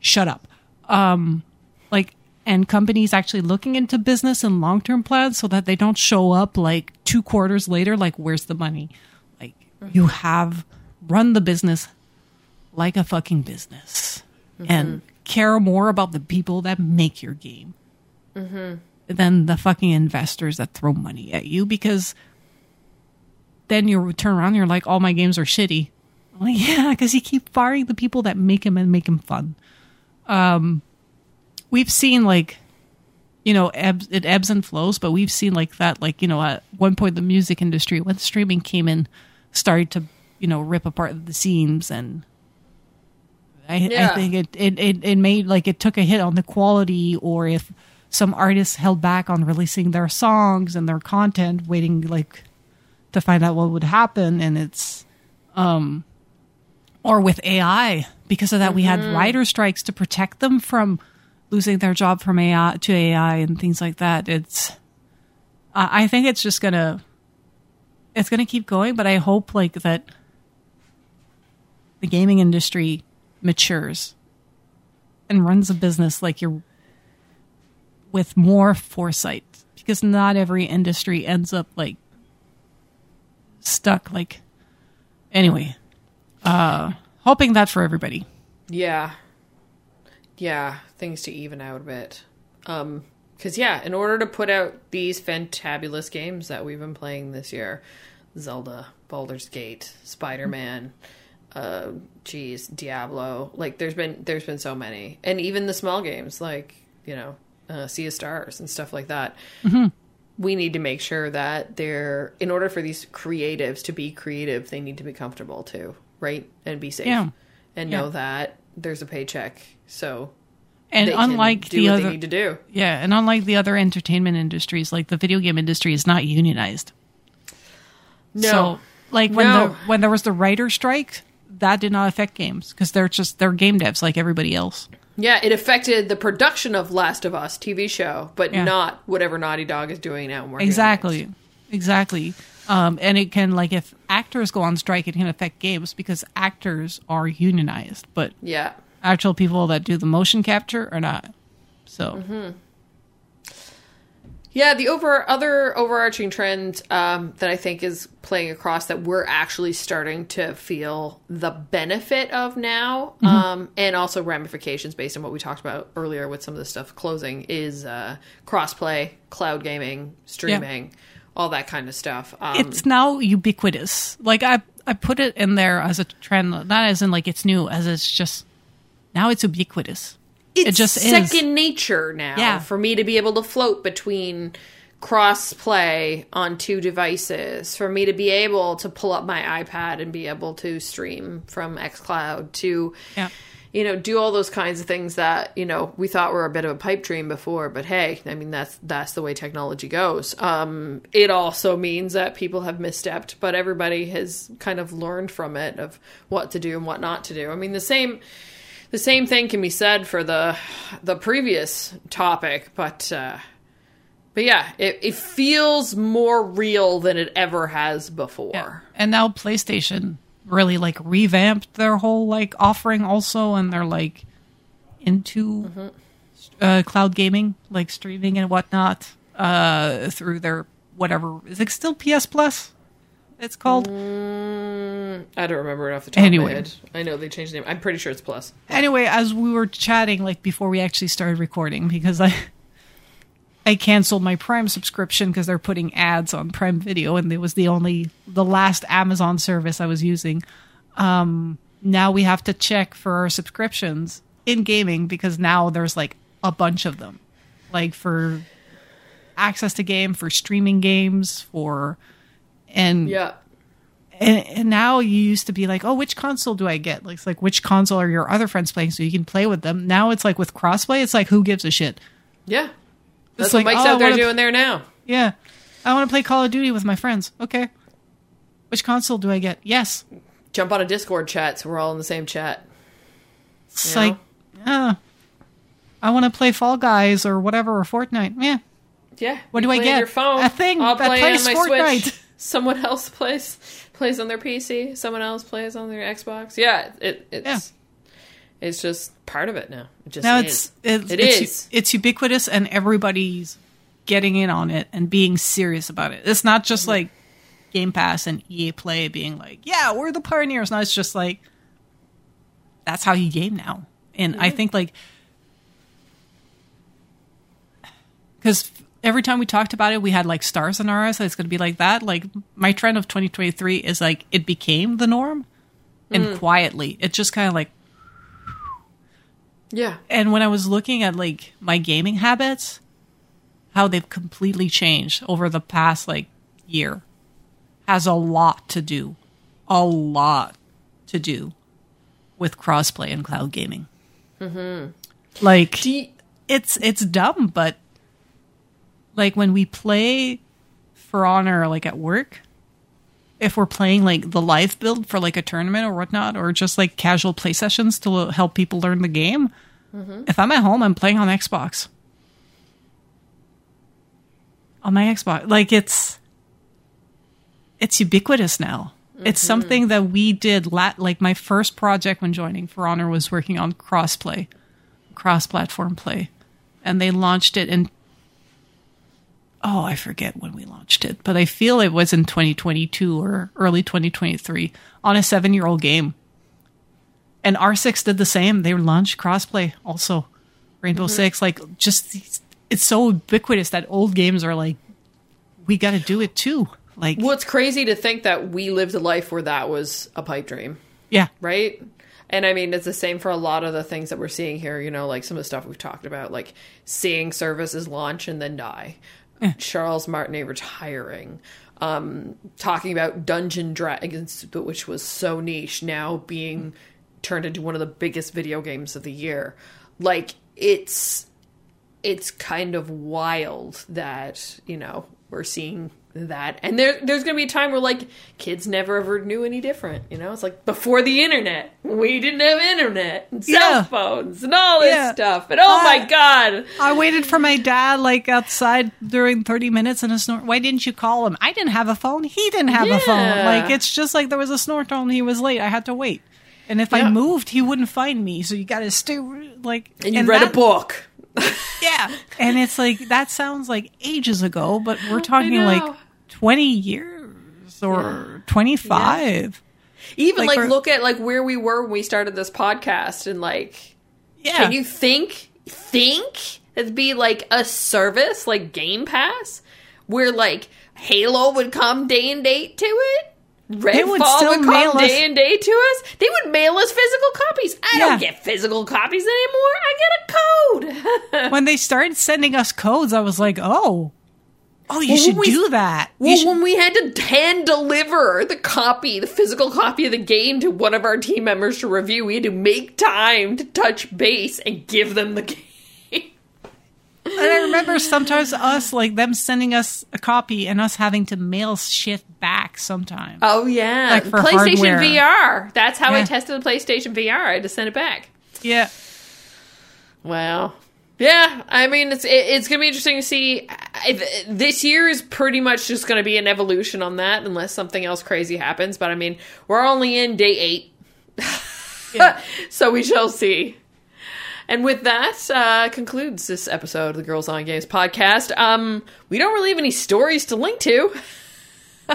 shut up. Um like and companies actually looking into business and long-term plans so that they don't show up like two quarters later like where's the money? Like you mm-hmm. have run the business like a fucking business mm-hmm. and care more about the people that make your game mm-hmm. than the fucking investors that throw money at you because then you turn around and you're like all my games are shitty. Like yeah because you keep firing the people that make them and make them fun we've seen like you know ebbs, it ebbs and flows but we've seen like that like you know at one point the music industry when streaming came in started to you know rip apart the seams and i, Yeah. I think it, it it it made like it took a hit on the quality or if some artists held back on releasing their songs and their content waiting like to find out what would happen and it's um or with AI because of that we had writer strikes to protect them from losing their job from AI to AI and things like that. It's I I think it's just gonna it's gonna keep going but I hope like that the gaming industry matures and runs a business like you're with more foresight because not every industry ends up like stuck like anyway uh hoping that for everybody Yeah. Yeah, things to even out a bit. Um Because, yeah, in order to put out these fantabulous games that we've been playing this year Zelda, Baldur's Gate, Spider Man, uh, geez, Diablo. Like, there's been there's been so many, and even the small games like you know, uh, Sea of Stars and stuff like that. Mm-hmm. We need to make sure that they're in order for these creatives to be creative, they need to be comfortable too, right, and be safe, Yeah. and Yeah. know that there's a paycheck. So And unlike do the what other need to do. Yeah, and unlike the other entertainment industries, like the video game industry is not unionized. No. So, like when No. the when there was the writer strike, that did not affect games because they're just they're game devs like everybody else. Yeah, it affected the production of Last of Us TV show, but Yeah. not whatever Naughty Dog is doing now. Exactly, exactly. Um, and it can like if actors go on strike, it can affect games because actors are unionized, but Yeah. actual people that do the motion capture are not. So Mm-hmm. Yeah, the over other overarching trend um, that I think is playing across that we're actually starting to feel the benefit of now, Mm-hmm. um, and also ramifications based on what we talked about earlier with some of the stuff closing is uh, crossplay, cloud gaming, streaming, all that kind of stuff. Um, it's now ubiquitous. Like I I put it in there as a trend, not as in like it's new, as it's just now it's ubiquitous. it's it just is. second nature now Yeah. for me to be able to float between cross play on two devices for me to be able to pull up my ipad and be able to stream from xcloud to Yeah. You know do all those kinds of things that you know we thought were a bit of a pipe dream before but hey i mean that's that's the way technology goes um it also means that people have misstepped but everybody has kind of learned from it of what to do and what not to do i mean the same the same thing can be said for the the previous topic, but uh, but yeah, it, it feels more real than it ever has before. And now PlayStation really like revamped their whole like offering also, and they're like into Mm-hmm. uh, cloud gaming, like streaming and whatnot, uh, through their whatever is it still PS Plus? It's called. I don't remember it off the top Anyway. of my head. I know they changed the name. I'm pretty sure it's Plus. anyway, as we were chatting, like before we actually started recording, because I I canceled my Prime subscription because they're putting ads on Prime Video, and it was the only the last Amazon service I was using. Um, now we have to check for our subscriptions in gaming because now there's like a bunch of them, like for access to game, for streaming games, for and Yeah. and, and now you used to be like, oh, which console do I get? Like, it's like which console are your other friends playing so you can play with them. Now it's like with crossplay, it's like who gives a shit? Yeah. That's It's what like, Mike's oh, out there doing there now. Yeah, I want to play Call of Duty with my friends. Okay, which console do I get? Yes, Jump on a Discord chat so we're all in the same chat. it's You like, uh, I want to play Fall Guys or whatever or Fortnite. Yeah, Yeah. What do I get? Your phone. A thing I'll that play plays on my Fortnite. Switch. Someone else plays plays on their PC. Someone else plays on their Xbox. Yeah, it it's Yeah. It's just part of it now. It just now is. it's it's It it's, is. it's ubiquitous and everybody's getting in on it and being serious about it. It's not just mm-hmm. like Game Pass and EA Play being like, "Yeah, we're the pioneers." Now it's just like that's how you game now. And I mm-hmm. think like cuz every time we talked about it, we had like stars in our eyes. that It's going to be like that. Like my trend of 2023 is like it became the norm, and mm. quietly, it just kind of like yeah. and when I was looking at like my gaming habits, how they've completely changed over the past like year has a lot to do, a lot to do with crossplay and cloud gaming. Mm-hmm. Like you- it's it's dumb, but like when we play For Honor like at work, if we're playing like the live build for like a tournament or whatnot, or just like casual play sessions to help people learn the game, mm-hmm. if I'm at home, I'm playing on Xbox. On my Xbox, like it's it's ubiquitous now. It's mm-hmm. something that we did. La- like my first project when joining For Honor was working on crossplay, cross-platform play, and they launched it in oh, I forget when we launched it, but I feel it was in 2022 or early 2023 on a seven year old game. And R6 did the same. They launched crossplay also. Rainbow mm-hmm. Six, like just it's so ubiquitous that old games are like, we got to do it too. Like, well, it's crazy to think that we lived a life where that was a pipe dream, yeah, right? And I mean, it's the same for a lot of the things that we're seeing here. You know, like some of the stuff we've talked about, like seeing services launch and then die. Charles Martinet retiring. Um, talking about Dungeon Dragons, which was so niche, now being turned into one of the biggest video games of the year. Like it's it's kind of wild that you know we're seeing that and there there's gonna be a time where like kids never ever knew any different you know it's like before the internet we didn't have internet and cell Yeah. phones and all this Yeah. stuff and oh my god I waited for my dad like outside during 30 minutes in a snort. Why didn't you call him? I didn't have a phone. He didn't have a phone. Like it's just like there was a snort tone. He was late. I had to wait. And if Yeah. I moved, he wouldn't find me. So you got to stay like. and you read that- a book Yeah. And it's like that sounds like ages ago, but we're talking like 20 years or 25. even Like, like, look at like where we were when we started this podcast and like Yeah. Can you think think it'd be like a service like Game Pass where like Halo would come day and date to it? They would Redfall still would mail come us- day and day to us. They would mail us physical copies. I don't get physical copies anymore. I get a code. when they started sending us codes, I was like, oh, oh, you Well, should we- do that. Well, should- when we had to hand deliver the copy, the physical copy of the game to one of our team members to review, we had to make time to touch base and give them the game. And I remember sometimes us, like them sending us a copy and us having to mail shit back sometimes. Oh yeah, Like for PlayStation hardware. VR. That's how I tested the PlayStation VR. I had to send it back. yeah. Wow. Yeah, I mean it's it, it's gonna be interesting to see. I, this year is pretty much just gonna be an evolution on that, unless something else crazy happens. But I mean, we're only in day eight, so we shall see. And with that, uh, concludes this episode of the Girls on Games podcast. Um, we don't really have any stories to link to.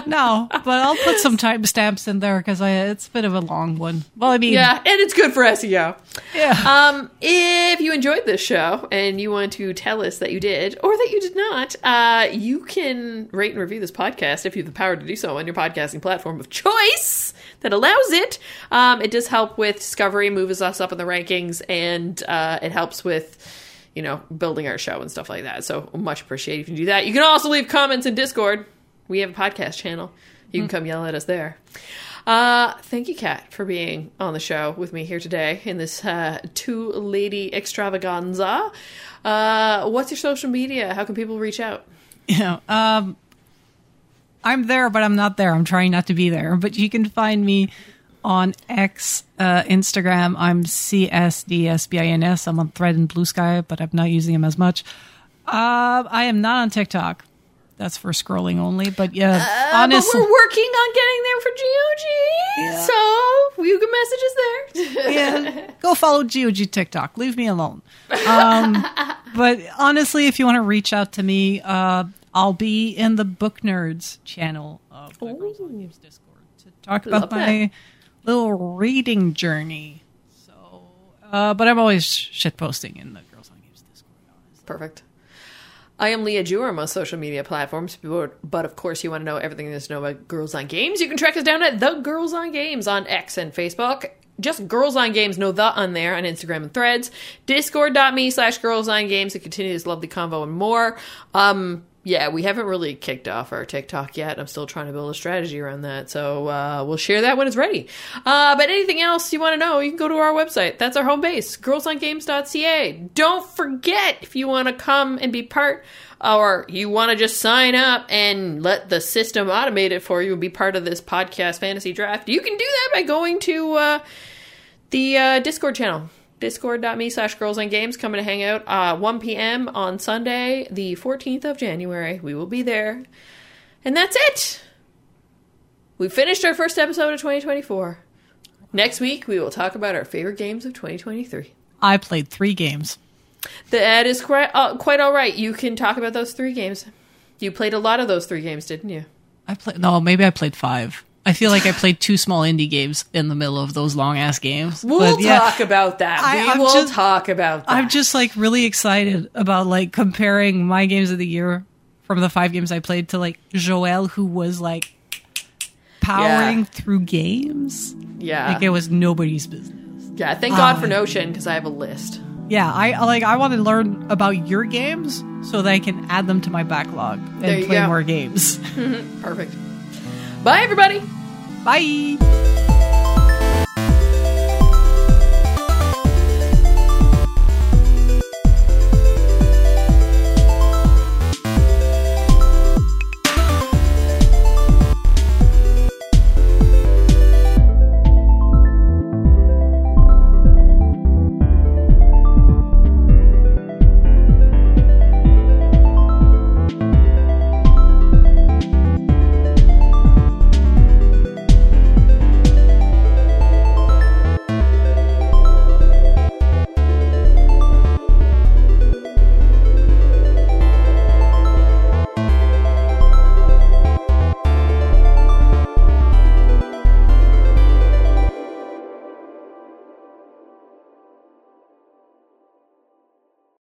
No, but I'll put some timestamps in there because it's a bit of a long one. Well, I mean, Yeah, and it's good for SEO. yeah. Um, if you enjoyed this show and you want to tell us that you did or that you did not, uh, you can rate and review this podcast if you have the power to do so on your podcasting platform of choice that allows it. Um, it does help with discovery, moves us up in the rankings, and uh, it helps with you know building our show and stuff like that. So much appreciated if you do that. You can also leave comments in Discord. We have a podcast channel. You can come yell at us there. Uh, thank you, Kat, for being on the show with me here today in this uh, two lady extravaganza. Uh, what's your social media? How can people reach out? know, um, I'm there, but I'm not there. I'm trying not to be there. But you can find me on X, uh, Instagram. I'm CSDSBINS. I'm on Thread and Blue Sky, but I'm not using them as much. Uh, I am not on TikTok. That's for scrolling only. But yeah, Uh, honestly, but we're working on getting there for GOG, so you can message us there. yeah, go follow GOG TikTok. Leave me alone. Um, but honestly, if you want to reach out to me, uh, I'll be in the Book Nerds channel of the Girls on Games Discord to talk Love about my little reading journey. So, uh, but I'm always shit posting in the Girls on Games Discord. Honestly. Perfect. I am Leah Jewer on most social media platforms, but of course, you want to know everything there's to know about Girls on Games. You can track us down at The Girls on Games on X and Facebook. Just Girls on Games, no the on there on Instagram and threads. Discord.me slash Girls on Games to continue this lovely convo and more. Um, yeah, we haven't really kicked off our TikTok yet. I'm still trying to build a strategy around that. So uh, we'll share that when it's ready. Uh, but anything else you want to know, you can go to our website. That's our home base, girlsongames.ca. Don't forget, if you want to come and be part or you want to just sign up and let the system automate it for you and be part of this podcast fantasy draft, you can do that by going to uh, the uh, Discord channel discord.me slash girls on games coming to hang out uh 1 p.m on sunday the 14th of january. We will be there. And that's it. We finished our first episode of 2024 next week we will talk about our favorite games of 2023 I played three games. that is quite, uh, quite all right. You can talk about those three games. You played a lot of those three games didn't you? I played no, maybe I played five. I feel like I played two small indie games in the middle of those long ass games. We'll But, yeah, talk about that. I- we will just- talk about that. I'm just like really excited about like comparing my games of the year from the five games I played to like Joel, who was like powering Yeah. through games. yeah. Like it was nobody's business. yeah. Thank God Um, for Notion because I have a list. Yeah, I I like. I want to learn about your games so that I can add them to my backlog and play go. more games. Perfect. Bye, everybody. Bye.